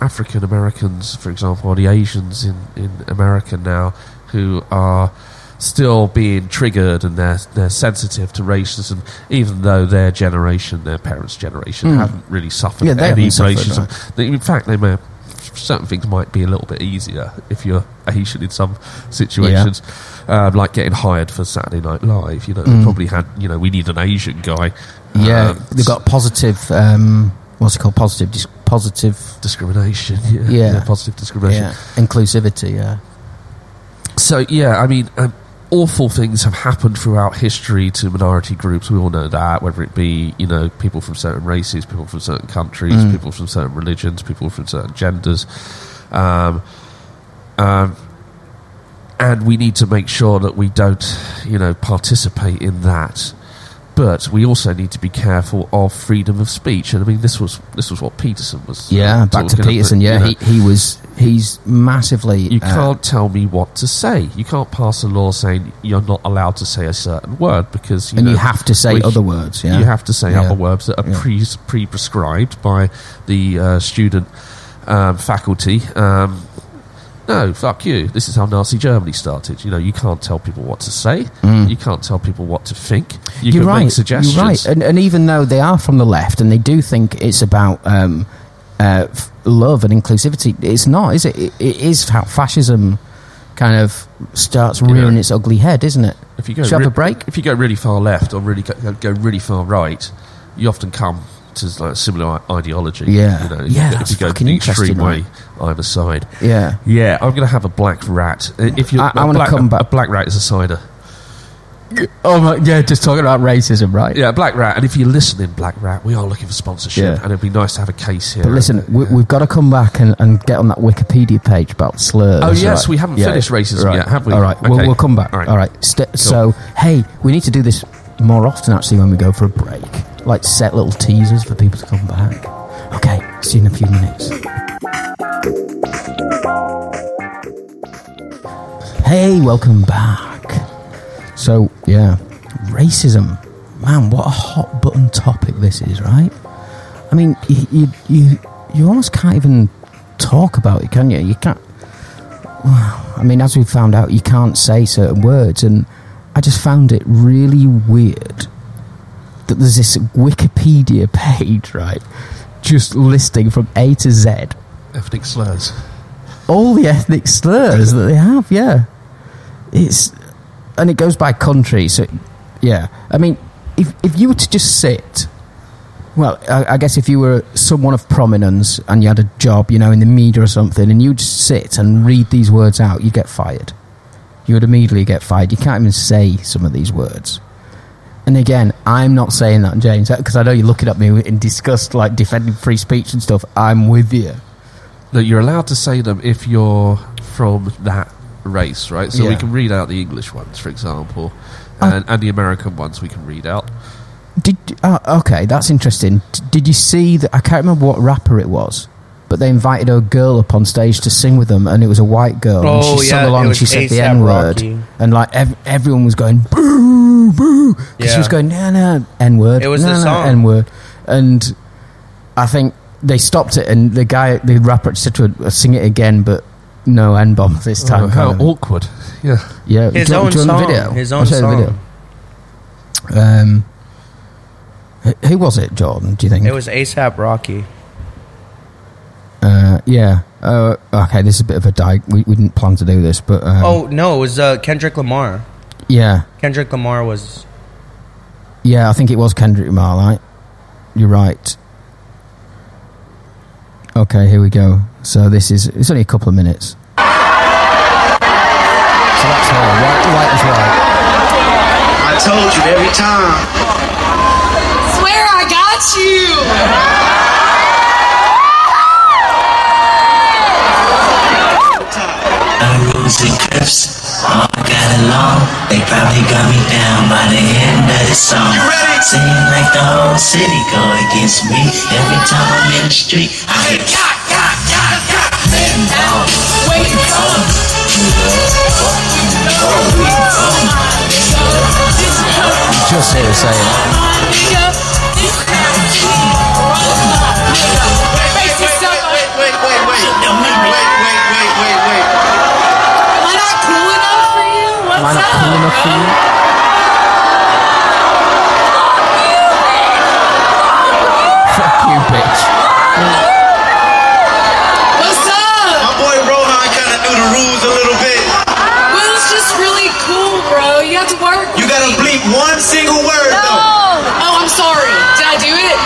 African Americans, for example, or the Asians in, in America now, who are still being triggered and they're they're sensitive to racism, even though their generation, their parents' generation, haven't really suffered Hmm. Yeah, any haven't suffered, racism. In fact, they may have, certain things might be a little bit easier if you're Asian in some situations. Um, like getting hired for Saturday Night Live, you know, they probably had, you know, we need an Asian guy. Yeah, Um, they've got positive. Um, what's it called? Positive. Dis- positive. discrimination. Yeah, Yeah. positive discrimination. Yeah, inclusivity. Yeah. So yeah, I mean, um, awful things have happened throughout history to minority groups. We all know that, whether it be you know people from certain races, people from certain countries, Mm. people from certain religions, people from certain genders. Um, um, and we need to make sure that we don't, you know, participate in that. But we also need to be careful of freedom of speech. And I mean, this was this was what Peterson was. uh, Yeah, back to Peterson. you Yeah, know. he, he was. He's massively. You uh, can't tell me what to say. You can't pass a law saying you're not allowed to say a certain word because you and know, you have to say we- other words. Yeah, You have to say Yeah. other words that are Yeah. pre pre prescribed by the uh, student um, faculty. Um, no, fuck you. This is how Nazi Germany started. You know, you can't tell people what to say. You can't tell people what to think. You Mm. You're can right. make suggestions. You're right. And, and even though they are from the left and they do think it's about um, uh, love and inclusivity, it's not, is it? It, it is how fascism kind of starts rearing its ugly head, isn't it? If you go Should we have a break? if you go really far left or really go, go really far right, you often come to like similar ideology. Yeah. you know, Yeah, If you go the extreme way, either side. Yeah. Yeah, I'm going to have a black rat. If you, I- I a wanna come back- A black rat is a cider. Oh my, yeah, just talking about racism, right? Yeah, black rat. And if you're listening, black rat, we are looking for sponsorship, Yeah. and it'd be nice to have a case here. But listen, we, we've got to come back and, and get on that Wikipedia page about slurs. Oh, yes, right? we haven't finished racism right. yet, have we? All right, we'll, we'll come back. All right. All right. St- So, hey, we need to do this more often actually when we go for a break. Like set little teasers for people to come back. Okay, see you in a few minutes. Hey, welcome back. So, yeah, racism. Man, what a hot button topic this is, right? I mean, you, you, you, almost can't even talk about it, can you? You can't. I mean, as we found out, you can't say certain words, and I just found it really weird that there's this Wikipedia page, right, just listing from A to Z ethnic slurs. all the ethnic slurs that they have. Yeah, it's and it goes by country. So, yeah, I mean, if if you were to just sit, well, I, I guess if you were someone of prominence and you had a job, you know, in the media or something, and you just sit and read these words out, you'd get fired. You would immediately get fired. You can't even say some of these words. And again, I'm not saying that, James, because I know you're looking at me in disgust, like defending free speech and stuff. I'm with you. that you're allowed to say them if you're from that race, right? So we Yeah. can read out the English ones, for example, Oh. and, and the American ones we can read out. Did oh, okay, that's interesting. D- did you see that? I can't remember what rapper it was, but they invited a girl up on stage to sing with them, and it was a white girl. and Oh, she yeah, sung it along. and She said the N word, and like ev- everyone was going boo boo because she was going no no N word. It was no, the song. N word, and I think they stopped it, and the guy, the rapper, said to her, "Sing it again, but no N bomb this time." Oh, how kind of. awkward. Yeah. Yeah, His do own do song. the video? His own show you the song. video. Um, who- who was it, Jordan? Do you think It was ASAP Rocky. Uh, yeah. Uh, okay, this is a bit of a die. We, we didn't plan to do this, but um, Oh no, it was uh, Kendrick Lamar. yeah, Kendrick Lamar was. yeah. I think it was Kendrick Lamar, right? You're right. Okay, here we go. So this is it's only a couple of minutes. So that's her, white, white as white. I told you every time. Swear I got you. Rules and clips, all got along. They probably got me down by the end of the song. You ready? Seem like the whole city go against me. Every time I'm in the street, I hear? Just hear her saying, Wait, wait, wait, wait. Wait, wait, wait, you? Am I not cool enough for you? Fuck you, bitch. What's up? My boy Rohan kind of knew the rules a little bit. Will's just really cool, bro. You have to work. You gotta bleep one single word though. Oh, I'm sorry. Did I do it?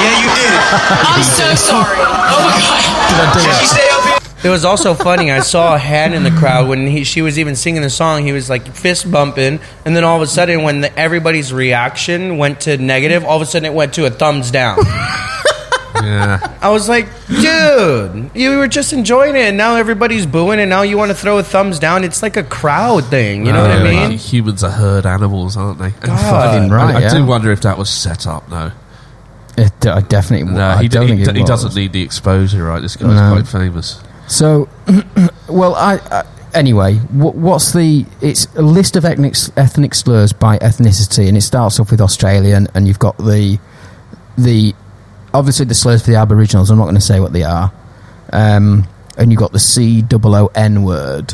Yeah, you did it. I'm so sorry. Oh my god. Did I do Should she stay up here? It was also funny. I saw a hand in the crowd when he, she was even singing the song. He was like fist bumping, and then all of a sudden, when the, everybody's reaction went to negative, all of a sudden it went to a thumbs down. Yeah. I was like, dude, you were just enjoying it, and now everybody's booing, and now you want to throw a thumbs down. It's like a crowd thing. You know what I mean? Humans are herd animals, aren't they? Fucking right, I, I do wonder if that was set up, though. It, I definitely. No, I he, don't he, think it he was. doesn't need the exposure, right? This guy's No. quite famous. So, well, I, I anyway. wh- What's the? It's a list of ethnic ethnic slurs by ethnicity, and it starts off with Australian, and you've got the the obviously the slurs for the Aboriginals. I'm not going to say what they are, um, and you've got the C double O N word,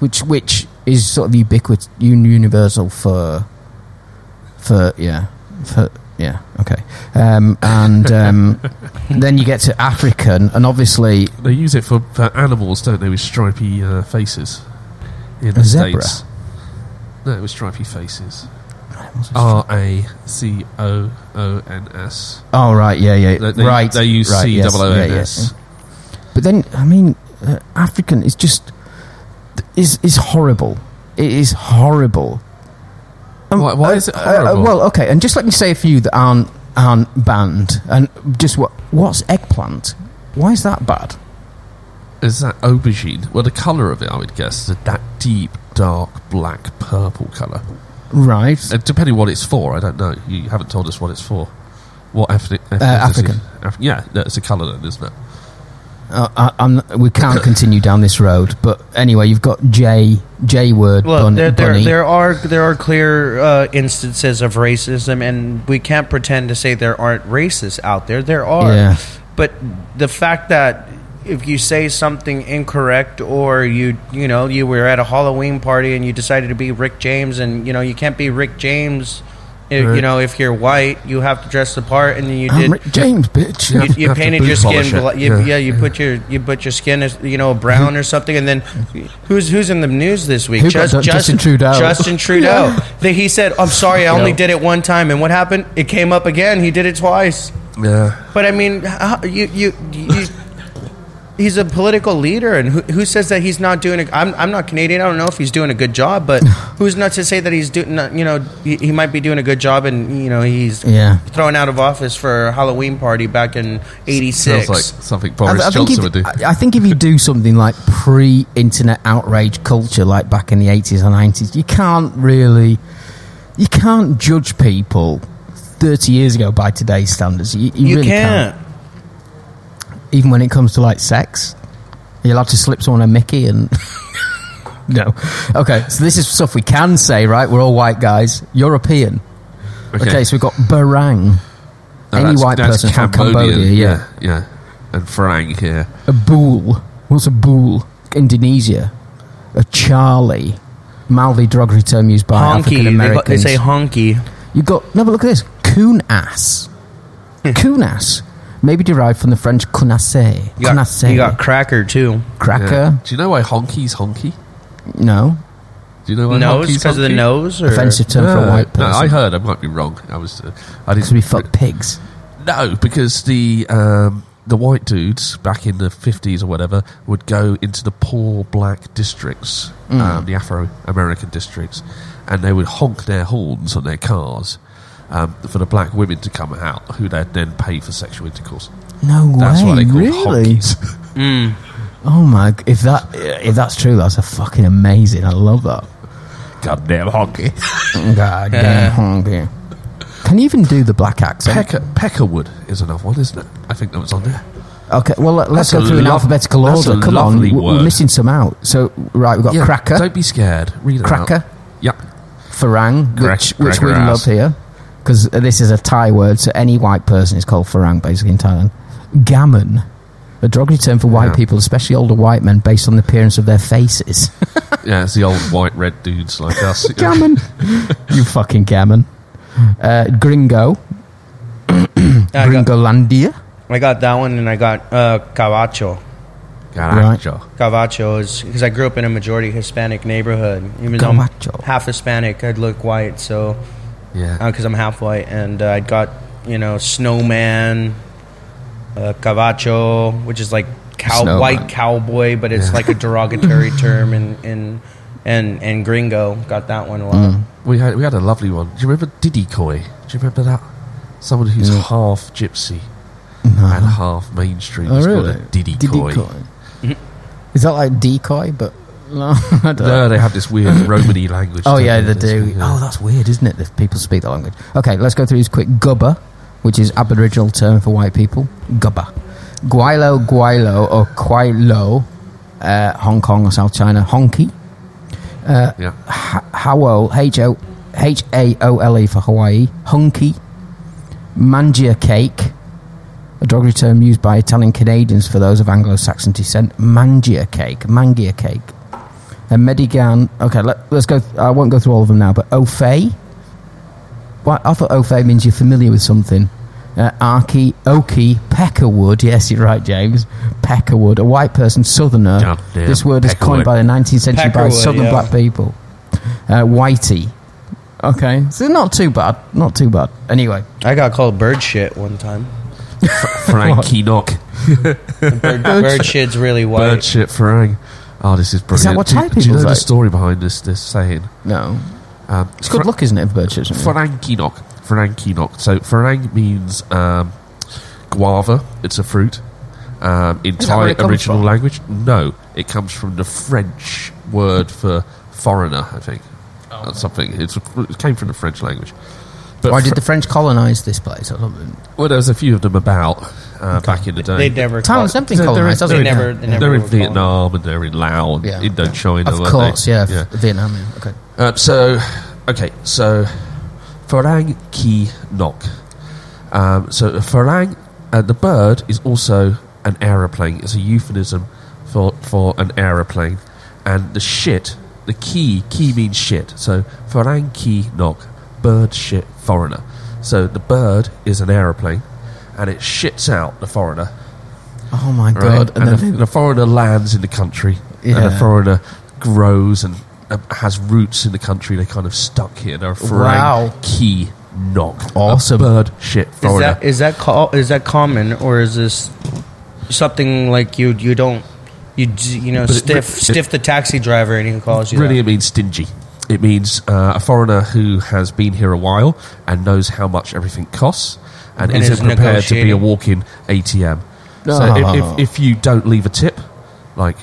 which which is sort of ubiquitous, universal for for yeah for yeah okay, um, and um, then you get to African, and obviously They use it for, for animals, don't they, with stripy uh, faces in the A zebra? States. No, with stripy faces. R A C O O N S. Oh right, yeah, yeah, They, they, right. They use right, C yes, double O N yeah, S. yeah. But then, I mean, uh, African is just is is horrible. It is horrible. Um, Why- why is it uh, uh, well, okay, and just let me say a few that aren't aren't banned. And just what what's eggplant? Why is that bad? Is that aubergine? Well, the colour of it, I would guess, is that deep, dark, black, purple colour. Right, Uh, depending what it's for, I don't know. You haven't told us what it's for. What ethnic? ethnicity? African. Af- yeah, that's a colour then, isn't it? Uh, I, I'm, we can't continue down this road. But anyway, you've got J J word Well, bun, there, there, there are there are clear uh, instances of racism, and we can't pretend to say there aren't racists out there. There are, Yeah. but the fact that if you say something incorrect, or you you know you were at a Halloween party and you decided to be Rick James, and you know you can't be Rick James. If, Right. You know, if you're white, you have to dress the part, and then you I'm did. James, bitch. You, you have painted your skin, bla- you, Yeah. yeah. You put your you put your skin as you know brown or something, and then who's who's in the news this week? Who got Ju- Justin Trudeau. Justin Trudeau. Yeah. That he said, "I'm sorry, I only did it one time," and what happened? It came up again. He did it twice. Yeah. But I mean, how, you, you you he's a political leader, and who, who says that he's not doing? A, I'm I'm not Canadian. I don't know if he's doing a good job, but who's not to say that he's doing? You know, he, he might be doing a good job, and you know he's Yeah. thrown out of office for a Halloween party back in '86. Sounds like something Boris I, I think Johnson if, would do. I, I think if you do something like pre-internet outrage culture, like back in the eighties or nineties, you can't really, you can't judge people thirty years ago by today's standards. You, you, you really can't. Can't. Even when it comes to like sex, you're allowed to slip someone a Mickey and. no, okay. So this is stuff we can say, right? We're all white guys. European. Okay, so we've got barang. No, any that's- white that's person from Cambodian, Cambodia, yeah. yeah, yeah. And Frank, yeah. A bool. What's a bool? Indonesia. A Charlie. Mildly derogatory term used by African Honky. They, they say honky. You got no, but look at this. Coon ass. Coon ass. Maybe derived from the French connasse. You got, Connasse. you got cracker too. cracker. yeah. Do you know why honky's honky? No. Do you know why Nose honky's because of the honky? nose. Or? Offensive term for a No, white no. I heard. I might be wrong. I was. Uh, I Because didn't. we fuck pigs. No, because the um, the white dudes back in the fifties or whatever would go into the poor black districts, Mm. um, the Afro American districts, and they would honk their horns on their cars um, for the black women to come out, who they'd then pay for sexual intercourse. No That's way. why they call really? honkies. Oh my! g- If that if that's true, that's a fucking amazing. I love that. Goddamn honky. God damn honky. Can you even do the black accent? Pecker, Peckerwood is another one, isn't it? I think that was on there. Okay, well let- let's That's go through in lo- alphabetical that's order. a Come on, lovely w- we're missing some out. So right, we've got Yeah, cracker, Don't be scared. Read it cracker, out. Yep. farang, Crack- which, which we love here because this is a Thai word. So any white person is called farang, basically in Thailand. Gammon, a derogatory term for white Yeah. people, especially older white men, based on the appearance of their faces. Yeah, it's the old white red dudes like us. gammon, you fucking gammon. Uh, gringo, I, got, Gringolandia. I got that one, and I got uh, Gabacho. Garacho. Gabacho is because I grew up in a majority Hispanic neighborhood. Even though I'm Gabacho. half Hispanic, I'd look white, so Yeah. because I'm half white, and uh, I got you know snowman, uh, gabacho, which is like cow Snowman. white cowboy, but it's Yeah. like a derogatory term, and and and and gringo got that one a lot. Mm. We had we had a lovely one. Do you remember Didicoy? Do you remember that? Someone who's Yeah. half gypsy and half mainstream. Oh, is really? called a Diddy, Didicoy. Koi. Is that like decoy? But no, I don't No, they have this weird Romany language. Oh yeah, they do. Oh, that's weird, isn't it? That people speak that language. Okay, let's go through these quick. Gubba, which is Aboriginal term for white people. Gubba. Gweilo, gwailo, or Quailo, uh, Hong Kong or South China. Honky. yeah. Ha- Howol, H O H A O L E for Hawaii. Hunky. Mangia cake. A derogatory term used by Italian Canadians for those of Anglo-Saxon descent. Mangia cake. Mangia cake. And Medigan. Okay, let, us go. I won't go through all of them now, but au fait. What I thought au fait means you're familiar with something. Uh, Arkie, Okie, Peckerwood. Yes, you're right, James. Peckerwood, a white person, southerner. Goddamn this word is coined by the 19th century by southern yeah. black people. Uh, whitey. Okay, so not too bad. Not too bad. Anyway, I got called bird shit one time. Frankie Knock. Bird, bird shit's really white. Bird shit Farang. Oh, this is brilliant. that what do, Thai do you people know the say? story behind this this saying? no. Um, It's good luck, isn't it, for bird shit? isn't it? Farankinok. Farankinok. So farang means um, guava. It's a fruit. Um, in Is that where Thai it comes original from? language, no, it comes from the French word for foreigner. I think That's something. It's, it came from the French language. But Why did the French colonise this place? well, there was a few of them about uh, back in the day. They never. Thailand's called- never been They're- colonised, has they're- it? They never. They never. They're in were called- Vietnam and they're in Laos and Yeah. Indochina. Of course, they? yeah, f- Vietnam. Yeah. Okay. Uh, so, okay, so Farang Ki Nok. Um, so Farang, uh, the bird is also an aeroplane. It's a euphemism for for an aeroplane, and the shit, the key, key means shit. So Farang Ki Nok, bird shit foreigner. So the bird is an aeroplane, and it shits out the foreigner. Oh my Right? god! And, And, the, then the foreigner lands in the country, and Yeah. the foreigner grows and uh, has roots in the country. They're kind of stuck here. They're a Wow. key knock. Awesome. A bird shit Is foreigner. that is that call, is that common or is this something like you you don't you d- you know But it- stiff it- stiff the taxi driver and he calls you really, that? it means stingy. It means uh, a foreigner who has been here a while and knows how much everything costs and, And isn't is prepared to be a negotiating. walk-in ATM. So if, if, if you don't leave a tip, like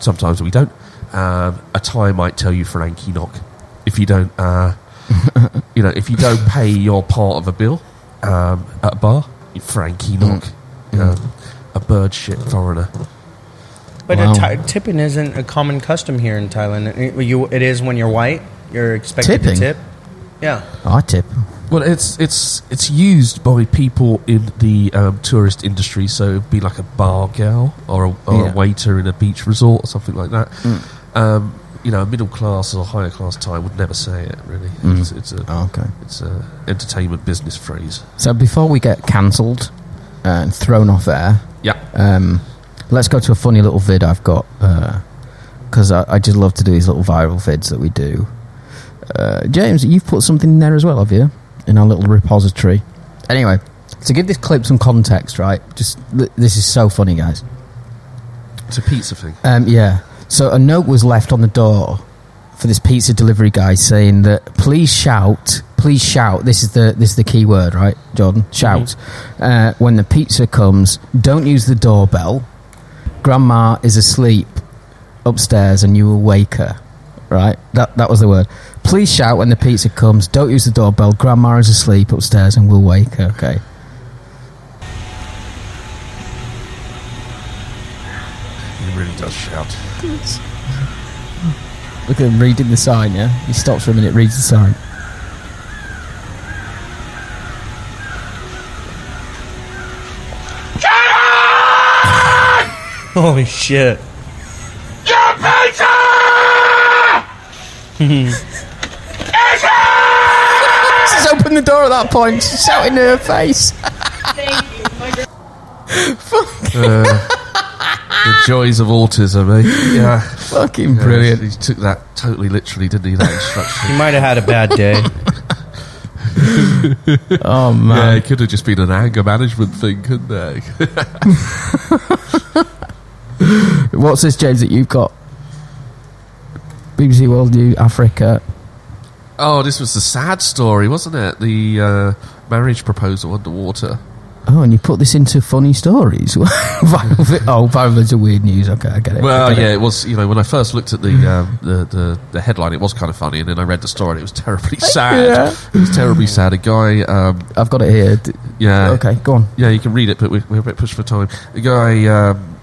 sometimes we don't, um, a tie might tell you Frankie knock. If you don't, uh, you know, if you don't pay your part of a bill um, at a bar, Frankie knock. Um, a bird shit foreigner. But Wow. a tipping isn't a common custom here in Thailand. It, you, it is when you're white. You're expected Tipping? to tip. Yeah. Oh, I tip. Well, it's it's it's used by people in the um, tourist industry, so it'd be like a bar gal or a, or Yeah. a waiter in a beach resort or something like that. Um, you know, a middle class or higher class Thai would never say it. Really, it's, it's a Oh, okay. it's a entertainment business phrase. So before we get cancelled and thrown off air, Yeah, um, let's go to a funny little vid I've got because I, I just love to do these little viral vids that we do. Uh, James, you've put something in there as well, have you? In our little repository. Anyway, to give this clip some context, right? Just th- this is so funny, guys. it's a pizza thing. Um, yeah. So a note was left on the door for this pizza delivery guy saying that please shout, please shout. This is the this is the key word, right, Jordan? Shout uh, when the pizza comes. Don't use the doorbell. Grandma is asleep upstairs, and you will wake her. Right. That that was the word. Please shout when the pizza comes. Don't use the doorbell. Grandma is asleep upstairs and we'll wake her, okay? He really does shout. Look at him reading the sign, yeah? He stops for a minute, reads the sign. Holy shit. Just opened the door at that point, just shouting in her face. Thank you. The joys of autism, eh? Yeah. Fucking Yeah, brilliant. He took that totally literally, didn't he? That instruction. He might have had a bad day. Oh, man. yeah, it could have just been an anger management thing, couldn't it? What's this, James, that you've got? BBC World News, Africa. oh, this was the sad story, wasn't it? The uh, marriage proposal underwater. Oh, and you put this into funny stories. Oh, videos are weird news. Okay, I get it. Well, get yeah, it. it was. You know, when I first looked at the, um, the the the headline, it was kind of funny, and then I read the story, and it was terribly sad. Yeah. It was terribly sad. A guy, um, I've got it here. Yeah, Okay, go on. yeah, you can read it, but we, we're a bit pushed for time. A guy, um,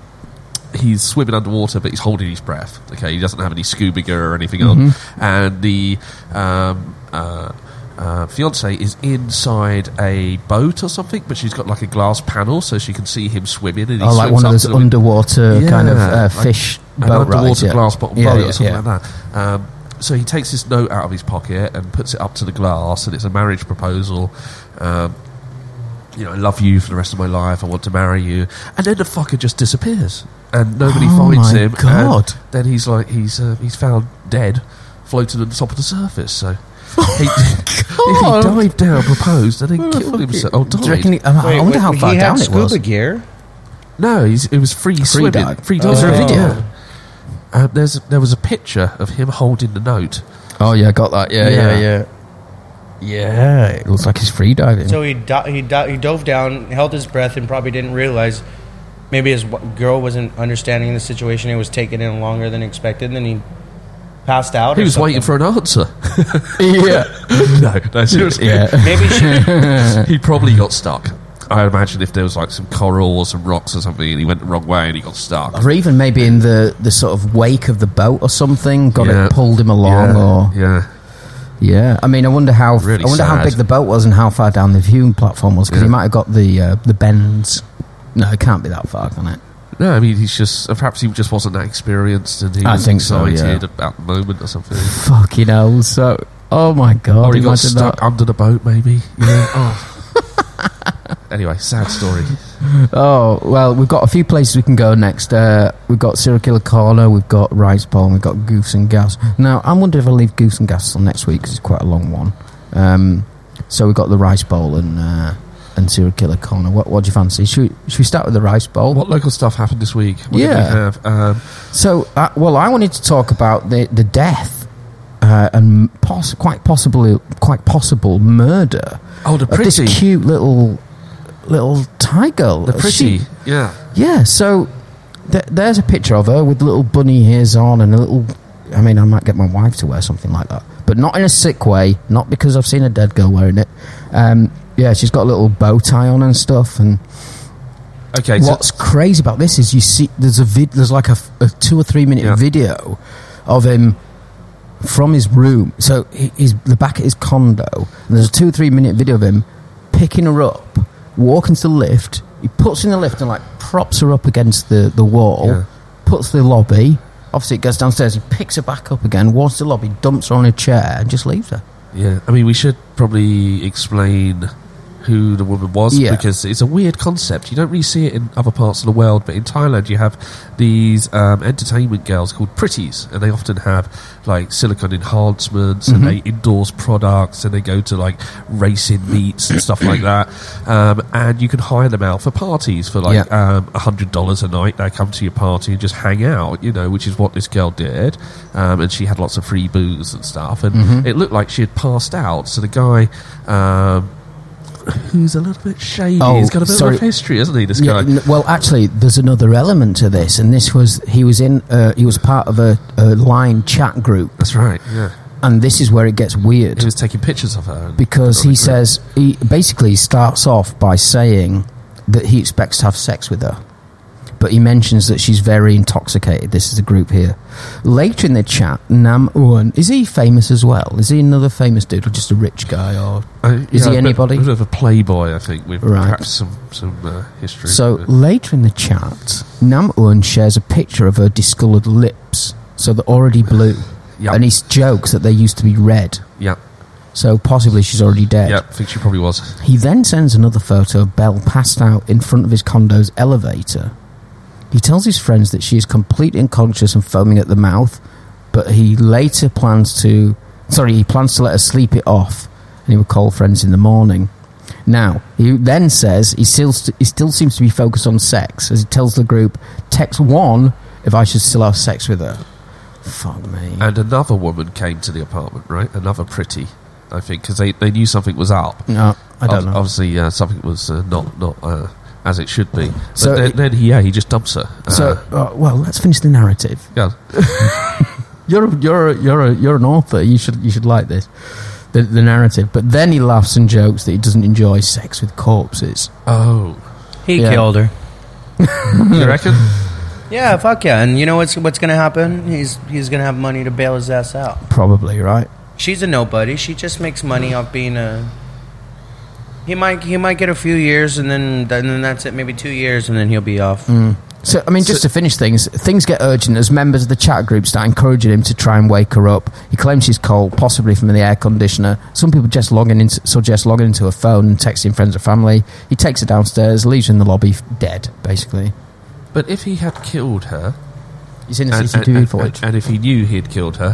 he's swimming underwater, but he's holding his breath. Okay, he doesn't have any scuba gear or anything on, and the um, uh, uh, fiance is inside a boat or something, but she's got like a glass panel so she can see him swimming. And Oh, like one of those underwater kind of Yeah, uh, like fish an boat underwater rides. Yeah. glass bottom Yeah, boat yeah, or something yeah. like that. Um, so he takes this note out of his pocket and puts it up to the glass, and it's a marriage proposal. Um, you know, I love you for the rest of my life. I want to marry you, and then the fucker just disappears, and nobody Oh finds my him. and God. then he's like, he's uh, he's found dead, floating on the top of the surface. So. he, he dived down, proposed, and then killed himself. Oh, Do you died. reckon he, I Wait, wonder wait, how far he down had it was. gear. No, he's, it was free, swimming. dive. Free Is there a video? yeah. Uh, there's there was a picture of him holding the note. Oh yeah, I got that. Yeah, yeah, Yeah. yeah. Yeah, it looks like he's free diving. So he di- he di- he dove down, held his breath, and probably didn't realize maybe his w- girl wasn't understanding the situation. It was taking in longer than expected, and then he passed out. He or was waiting for an answer. yeah, no, no, seriously. yeah. Maybe she, he probably got stuck. I imagine if there was like some coral or some rocks or something, and he went the wrong way and he got stuck. Or even maybe in the, the sort of wake of the boat or something, got Yeah. it pulled him along, yeah, or yeah. Yeah. I mean, I wonder how Really I wonder how big the boat was and how far down the viewing platform was because Yeah. he might have got the uh, the bends. No, it can't be that far, can it? No, I mean he's just perhaps he just wasn't that experienced and he I was think so, excited yeah. about the moment or something. Fucking hell! So, oh my god! or he got stuck that. under the boat, maybe. Yeah. oh. anyway, sad story. Oh well, we've got a few places we can go next. Uh, we've got Serial Killer Corner, we've got Rice Bowl, we've got Goose and Gas. Now, I'm wondering if I'll leave Goose and Gas till next week because it's quite a long one. Um, so we've got the Rice Bowl and uh, and Serial Killer Corner. What, what do you fancy? Should we, should we start with the Rice Bowl? What local stuff happened this week? What did Yeah. we have? Um, So, uh, well, I wanted to talk about the the death uh, and poss- quite possibly quite possible murder oh, the of this pretty, cute little little Thai girl. the pretty, She- yeah. Yeah, so th- there's a picture of her with little bunny ears on and a little. I mean, I might get my wife to wear something like that, but not in a sick way. Not because I've seen a dead girl wearing it. Um, yeah, she's got a little bow tie on and stuff. And Okay, so what's crazy about this is you see there's a vid, there's like a two or three minute Yeah. video of him from his room. So he's the back of his condo. And there's a two or three minute video of him picking her up, walking to the lift. He puts in the lift and like props her up against the, the wall, Yeah. puts the lobby. Obviously, it goes downstairs. He picks her back up again, walks to the lobby, dumps her on a chair, and just leaves her. Yeah, I mean, we should probably explain who the woman was Yeah. because it's a weird concept. You don't really see it in other parts of the world, but in Thailand, you have these um, entertainment girls called pretties, and they often have like silicone enhancements and they endorse products and they go to like racing meets and stuff like that. Um, and you can hire them out for parties for like Yeah. um, a hundred dollars a night. They come to your party and just hang out, you know, which is what this girl did. Um, and she had lots of free booze and stuff. And it looked like she had passed out. So the guy, um, who's a little bit shady, Oh, he's got a bit sorry. of a history, hasn't he? This Yeah, guy. n- well, actually, there's another element to this, and this was he was in uh, he was part of a, a line chat group That's right. Yeah. and this is where it gets weird He was taking pictures of her because put it on he says he basically starts off by saying that he expects to have sex with her but he mentions that she's very intoxicated this is the group here later in the chat nam Uwan is he famous as well is he another famous dude or just a rich guy or Uh, is yeah, he a bit- anybody A bit of a playboy, I think, with Right. perhaps some some uh, history. So later in the chat, Nam Un shares a picture of her discoloured lips, so they're already blue, yeah, and he jokes that they used to be red. yeah, So possibly she's already dead. yeah. I think she probably was. He then sends another photo of Belle passed out in front of his condo's elevator. He tells his friends that she is completely unconscious and foaming at the mouth, but he later plans to. Sorry, he plans to let her sleep it off, and he will call friends in the morning. Now, he then says he still he still seems to be focused on sex, as he tells the group, "Text one if I should still have sex with her." Fuck me. And another woman came to the apartment, right? Another pretty, I think, because they, they knew something was up. no, I don't Ob- know. Obviously, uh, something was uh, not not uh, as it should be. But So then, it- then he, yeah, he just dumps her. Uh, So, uh, well, let's finish the narrative. yeah, You're a, you're a, you're a, you're an author. You should you should like this, the the narrative. But then he laughs and jokes that he doesn't enjoy sex with corpses. oh, He Yeah. killed her. you reckon? Yeah, fuck yeah. And you know what's what's gonna happen? He's he's gonna have money to bail his ass out. Probably right. She's a nobody. She just makes money off being a. He might he might get a few years and then and then that's it. Maybe two years and then he'll be off. So I mean, just to finish things, things get urgent as members of the chat group start encouraging him to try and wake her up. He claims she's cold, possibly from the air conditioner. Some people just logging into, suggest logging into her phone and texting friends or family. He takes her downstairs, leaves her in the lobby, dead, basically. But if he had killed her, He's in the and, CCTV and- and- footage. and if he knew he had killed her,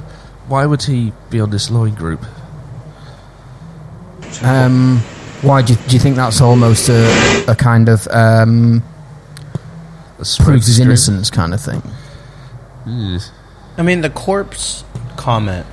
why would he be on this line group? Um, why do you, do you think that's almost a, a kind of um, proves his innocence kind of thing? I mean, the corpse comment.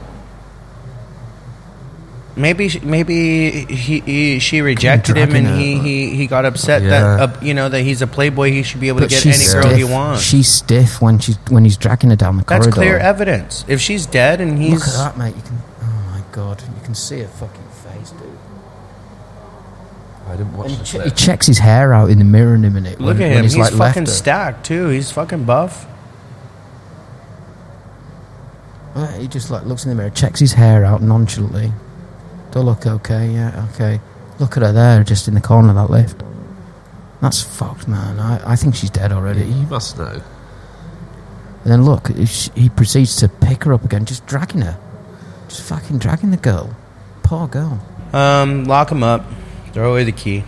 Maybe maybe he, he she rejected him and he, but- he, he got upset Yeah. that uh, you know that he's a playboy. He should be able to get any girl he wants. She's stiff when she's when he's dragging her down the That's corridor. That's clear evidence. If she's dead and he's Look at that, mate. You can. Oh my god, you can see her fucking face, dude. I didn't watch And he, the che- he checks his hair out in the mirror in a minute. look when, at when him, he's, he's like left fucking her. stacked too. He's fucking buff. Uh, He just like looks in the mirror, checks his hair out nonchalantly. Do I look okay? Yeah, okay. Look at her there, just in the corner of that lift. That's fucked, man. I, I think she's dead already. You must know. And then look, if she, he proceeds to pick her up again, just dragging her, just fucking dragging the girl. Poor girl. Um, lock him up. Throw away the key.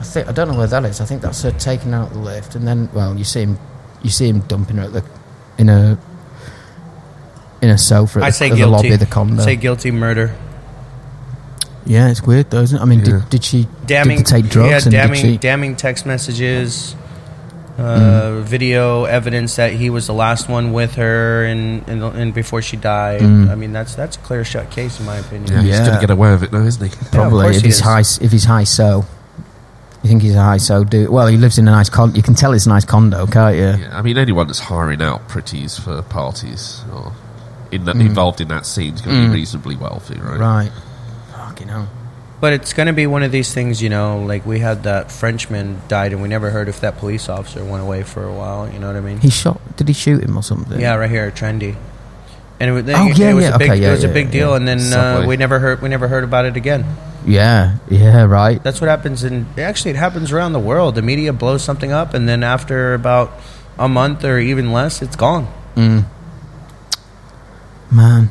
I think I don't know where that is. I think that's her taking out the lift, and then well, you see him, you see him dumping her at the in a in a sofa at I the, say at the guilty. lobby of the condo. Say guilty murder. yeah, it's weird though, isn't it? I mean, Yeah. did, did she Damning. did take drugs Yeah, and damning. did she? Damning text messages. Uh, Video evidence that he was the last one with her, and and, and before she died. Mm. I mean, that's that's a clear shut case in my opinion. Yeah, he's Yeah. going to get away with it now, isn't he? Probably course if he he's is. high, if he's high so. You think he's a high so dude? Well, he lives in a nice condo. You can tell it's a nice condo, can't you? Yeah, I mean, anyone that's hiring out pretties for parties or in that, Mm. involved in that scene is going to Mm. be reasonably wealthy, right? Right. Fucking hell. But it's going to be one of these things, you know, like we had that Frenchman died, and we never heard if that police officer went away for a while. You know what I mean? He shot. Did he shoot him or something? Yeah, right here, trendy. And it, was- Oh, yeah, it was yeah, a big, okay, yeah, it was a big deal, and then uh, we never heard we never heard about it again. Yeah. Yeah. Right. That's what happens and actually it happens around the world. The media blows something up, and then after about a month or even less, it's gone. Mm. Man.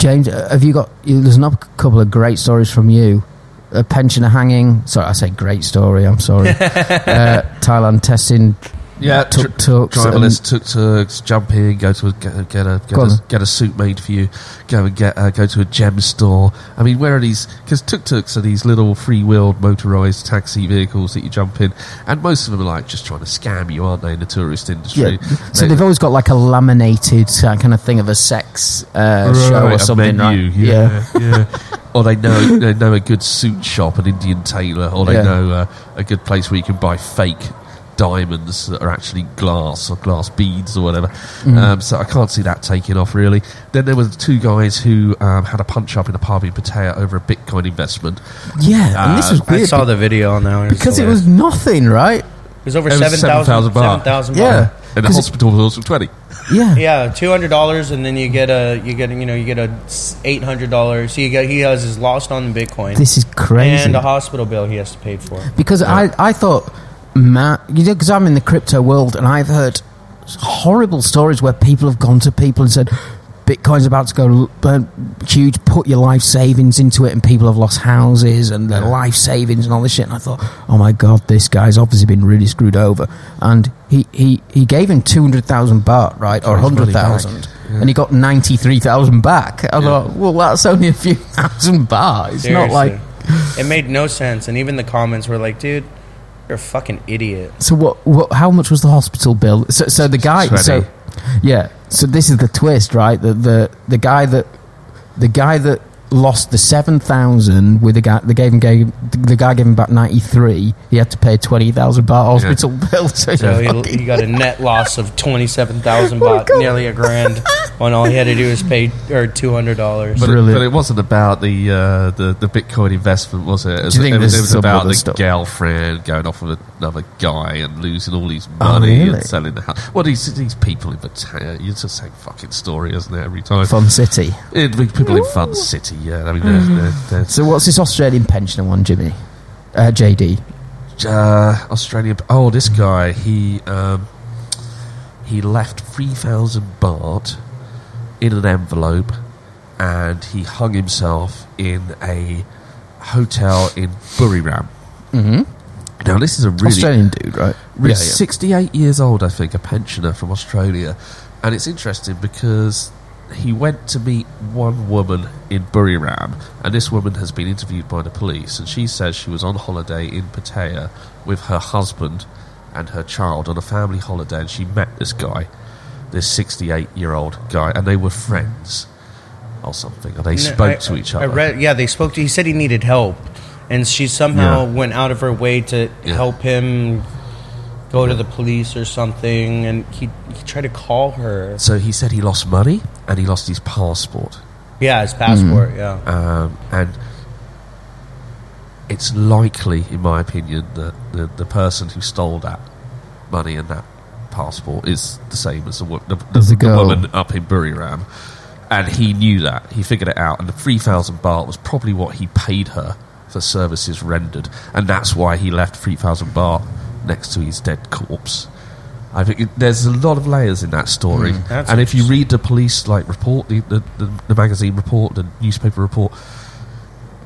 James, uh, have you got? There's another couple of great stories from you. A pensioner hanging. Sorry, I say great story. I'm sorry. uh, Thailand testing Yeah, tuk tr- tuks. driverless tuk tuks, jump in, go to a, get, a get a get a, get a suit made for you, go and get uh, go to a gem store. I mean, where are these? Because tuk tuks are these little free wheeled motorized taxi vehicles that you jump in, and most of them are like just trying to scam you, aren't they? In the tourist industry, Yeah. So They- they've always got like a laminated uh, kind of thing of a sex uh, show Right, or a something, menu, right? Yeah, yeah. or they know they know a good suit shop, an Indian tailor, or they Yeah. know uh, a good place where you can buy fake diamonds that are actually glass or glass beads or whatever. Mm. Um, so I can't see that taking off really. Then there were two guys who um, had a punch up in a pub in Pattaya over a Bitcoin investment. Yeah, and this was I weird saw the video on that because it was nothing, right? it was over It was seven thousand 7,000 baht. 7,000 Yeah. baht. And the 'Cause it- hospital was also twenty. Yeah. Yeah, two hundred dollars, and then you get a you get you know you get a eight hundred dollars. So you get he has his lost on the Bitcoin This is crazy. and a hospital bill he has to pay for. because I, I thought, Matt, you know, because I'm in the crypto world and I've heard horrible stories where people have gone to people and said, Bitcoin's about to go uh, huge, put your life savings into it, and people have lost houses and their life savings and all this shit. And I thought, oh my god, this guy's obviously been really screwed over. And he, he, he gave him 200,000 baht, right? Or Got his money 100,000. back. And he got 93,000 back. I thought, well, that's only a few thousand baht. It's not like. It made no sense, and even the comments were like, "Dude, you're a fucking idiot." So what? What? How much was the hospital bill? So, so the guy. Twenty. So yeah. So this is the twist, right? The the the guy that the guy that lost the seven thousand with the guy the gave him gave the guy gave him about ninety three. He had to pay twenty thousand baht hospital bill. So, So he he, fucking- he got a net loss of twenty seven thousand baht, God. nearly a grand, when all he had to do was pay or two hundred dollars. But it, but it wasn't about the, uh, the the Bitcoin investment, was it? It was, Do you think it was, it was about the stuff? girlfriend going off with another guy and losing all his money Oh, really? and selling the house. Well, these these people in Pattaya, it's the same fucking story, isn't it? Every time. Fun City. It, people in Fun City, yeah. I mean, they're, they're, they're, So what's this Australian pensioner one, Jimmy? Uh, JD. uh, Australian. Oh, this guy, he um, he left three thousand baht in an envelope, and he hung himself in a hotel in Buriram. Mm-hmm. Now, this is a really Australian dude, right? Really, 68 years old, I think, a pensioner from Australia. And it's interesting because he went to meet one woman in Buriram, and this woman has been interviewed by the police, and she says she was on holiday in Pattaya with her husband and her child on a family holiday, and she met this guy, this 68 year old guy, and they were friends or something, and they spoke I- to each I other. read, yeah, they spoke to. He said he needed help, and she somehow Yeah. went out of her way to Yeah. help him go to the police or something. And he he tried to call her. so he said he lost money and he lost his passport. Yeah, his passport. Mm. Yeah, um, and it's likely, in my opinion, that the, the person who stole that money and that passport is the same as the, the, the, the the woman up in Buriram. And he knew that. He figured it out. And the 3,000 baht was probably what he paid her for services rendered. And that's why he left 3,000 baht next to his dead corpse. I think there's a lot of layers in that story. Mm, and if you read the police like report, the, the, the, the magazine report, the newspaper report,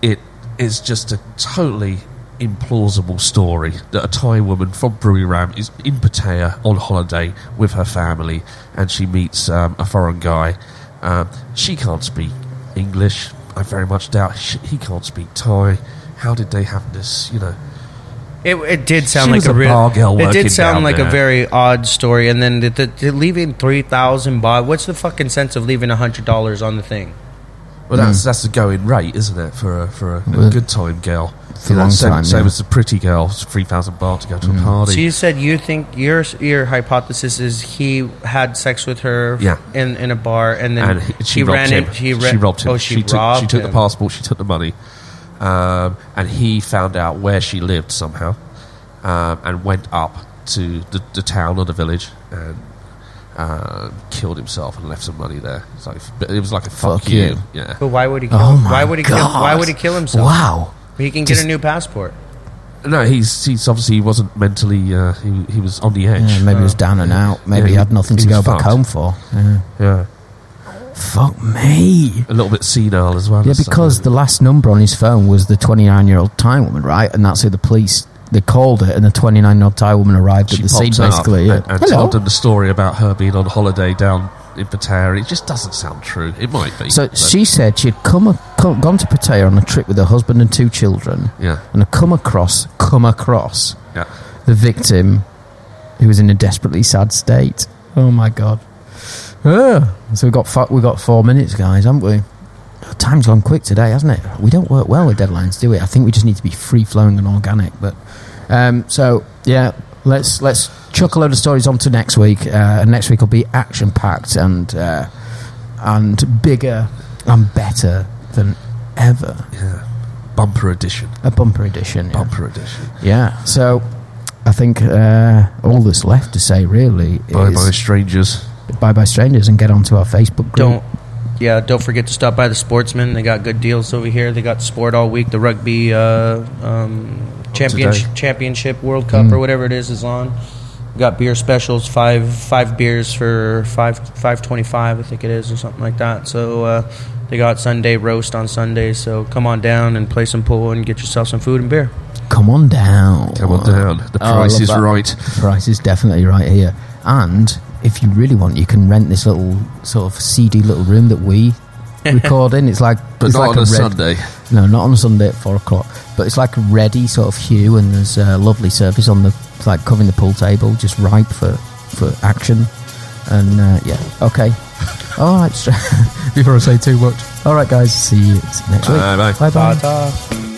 it is just a totally implausible story that a Thai woman from Buriram is in Pattaya on holiday with her family and she meets um, a foreign guy. Um, she can't speak English. I very much doubt she, he can't speak Thai. How did they have this? You know, it, it did sound She like was a a real. bar girl It working did sound down like a there. very odd story. And then the, the, the leaving three thousand baht. What's the fucking sense of leaving hundred dollars on the thing? well, that's mm. that's the going rate, isn't it, for a, for a, a Well, good time girl? for a long same, time, Same yeah. as the pretty girl, three thousand baht to go to a mm. party. So you said you think your your hypothesis is he had sex with her Yeah. in, in a bar and then and he, she he robbed ran him. in. He, ra- she robbed him. Oh, she, took, robbed she took him. the passport. She took the money, um, and he found out where she lived somehow, um, and went up to the, the town or the village and uh, killed himself and left some money there. It's like, it was like a fuck, Fuck you. you. Yeah. But why would he? Kill, Oh my why would he? Kill, God. why would he kill himself? Wow. He can get Just- a new passport. No, he's he's obviously he wasn't mentally. Uh, he he was on the edge. Yeah, maybe he was down and out. Maybe Yeah, he he- had nothing he to go was back home for. Yeah. yeah, Fuck me. a little bit senile as well. Yeah, as because the last number on his phone was the 29 year old Thai woman, right? And that's who the police they called it, and the 29 year old Thai woman arrived at the scene, basically. Yeah. and, and told them the story about her being on holiday down in Pattaya. It just doesn't sound true. It might be. So but- she said she had come, a, come gone to Pattaya on a trip with her husband and two children, yeah, and had come across come across yeah. the victim, who was in a desperately sad state. Oh my god! So we got fo- we got four minutes, guys, haven't we? Time's gone quick today, hasn't it? We don't work well with deadlines, do we? I think we just need to be free flowing and organic. But um, so yeah, let's let's chuck a load of stories onto next week. Uh, and next week will be action packed and uh, and bigger and better than ever. Yeah. Bumper edition. A bumper edition. yeah. Bumper edition. Yeah. So I think uh, all that's left to say really Bye is bye, strangers. Bye bye strangers and get onto our Facebook group. Don't. Yeah, don't forget to stop by the Sportsman. They got good deals over here. They got sport all week. The rugby uh, um, championship, championship World Cup or whatever it is is on. Got beer specials, five five beers for five five twenty five, I think it is, or something like that. So uh, they got Sunday roast on Sunday. So come on down and play some pool and get yourself some food and beer. Come on down. Come on down. The Oh, price love is that. right. The price is definitely right here. And if you really want, you can rent this little sort of seedy little room that we record in. It's like, But it's not like on a, red- Sunday. No, not on a Sunday at four o'clock. But it's like a ready sort of hue, and there's a lovely surface on the like covering the pool table, just ripe for for action. And uh, yeah, okay. All right. Before I say too much. All right, guys. See you next week. Bye-bye. Bye bye. Ta-ta.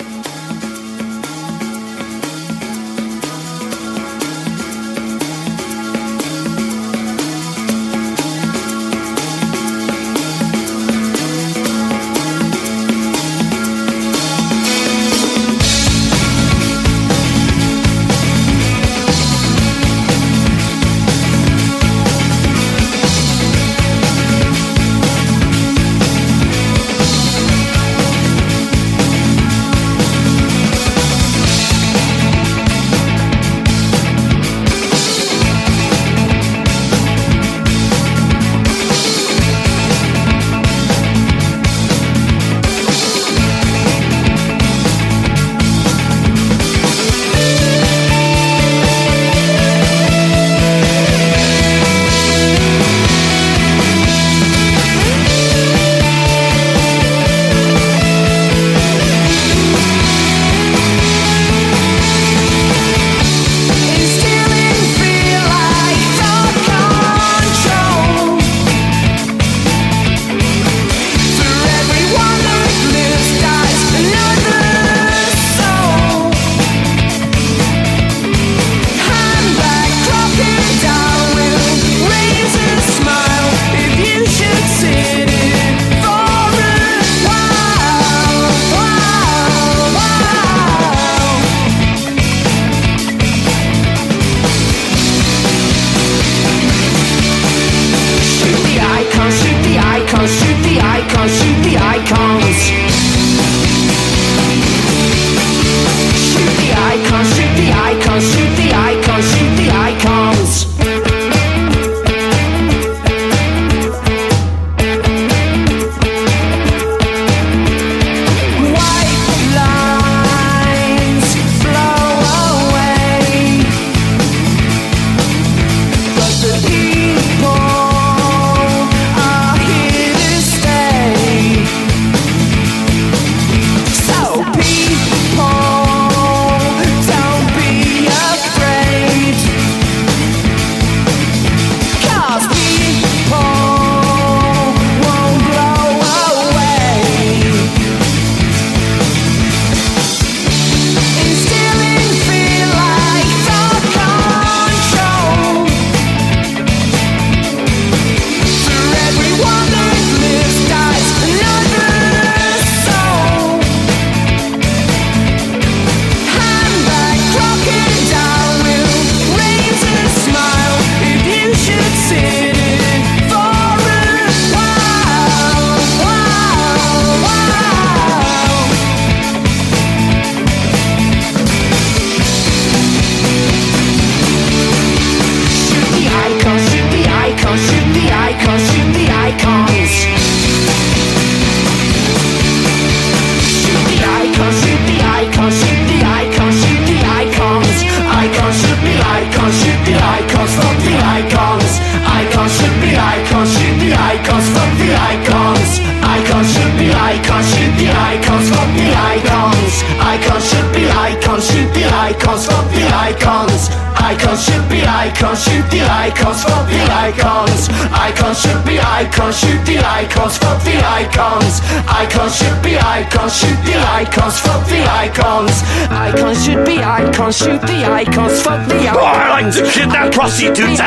Prostitutes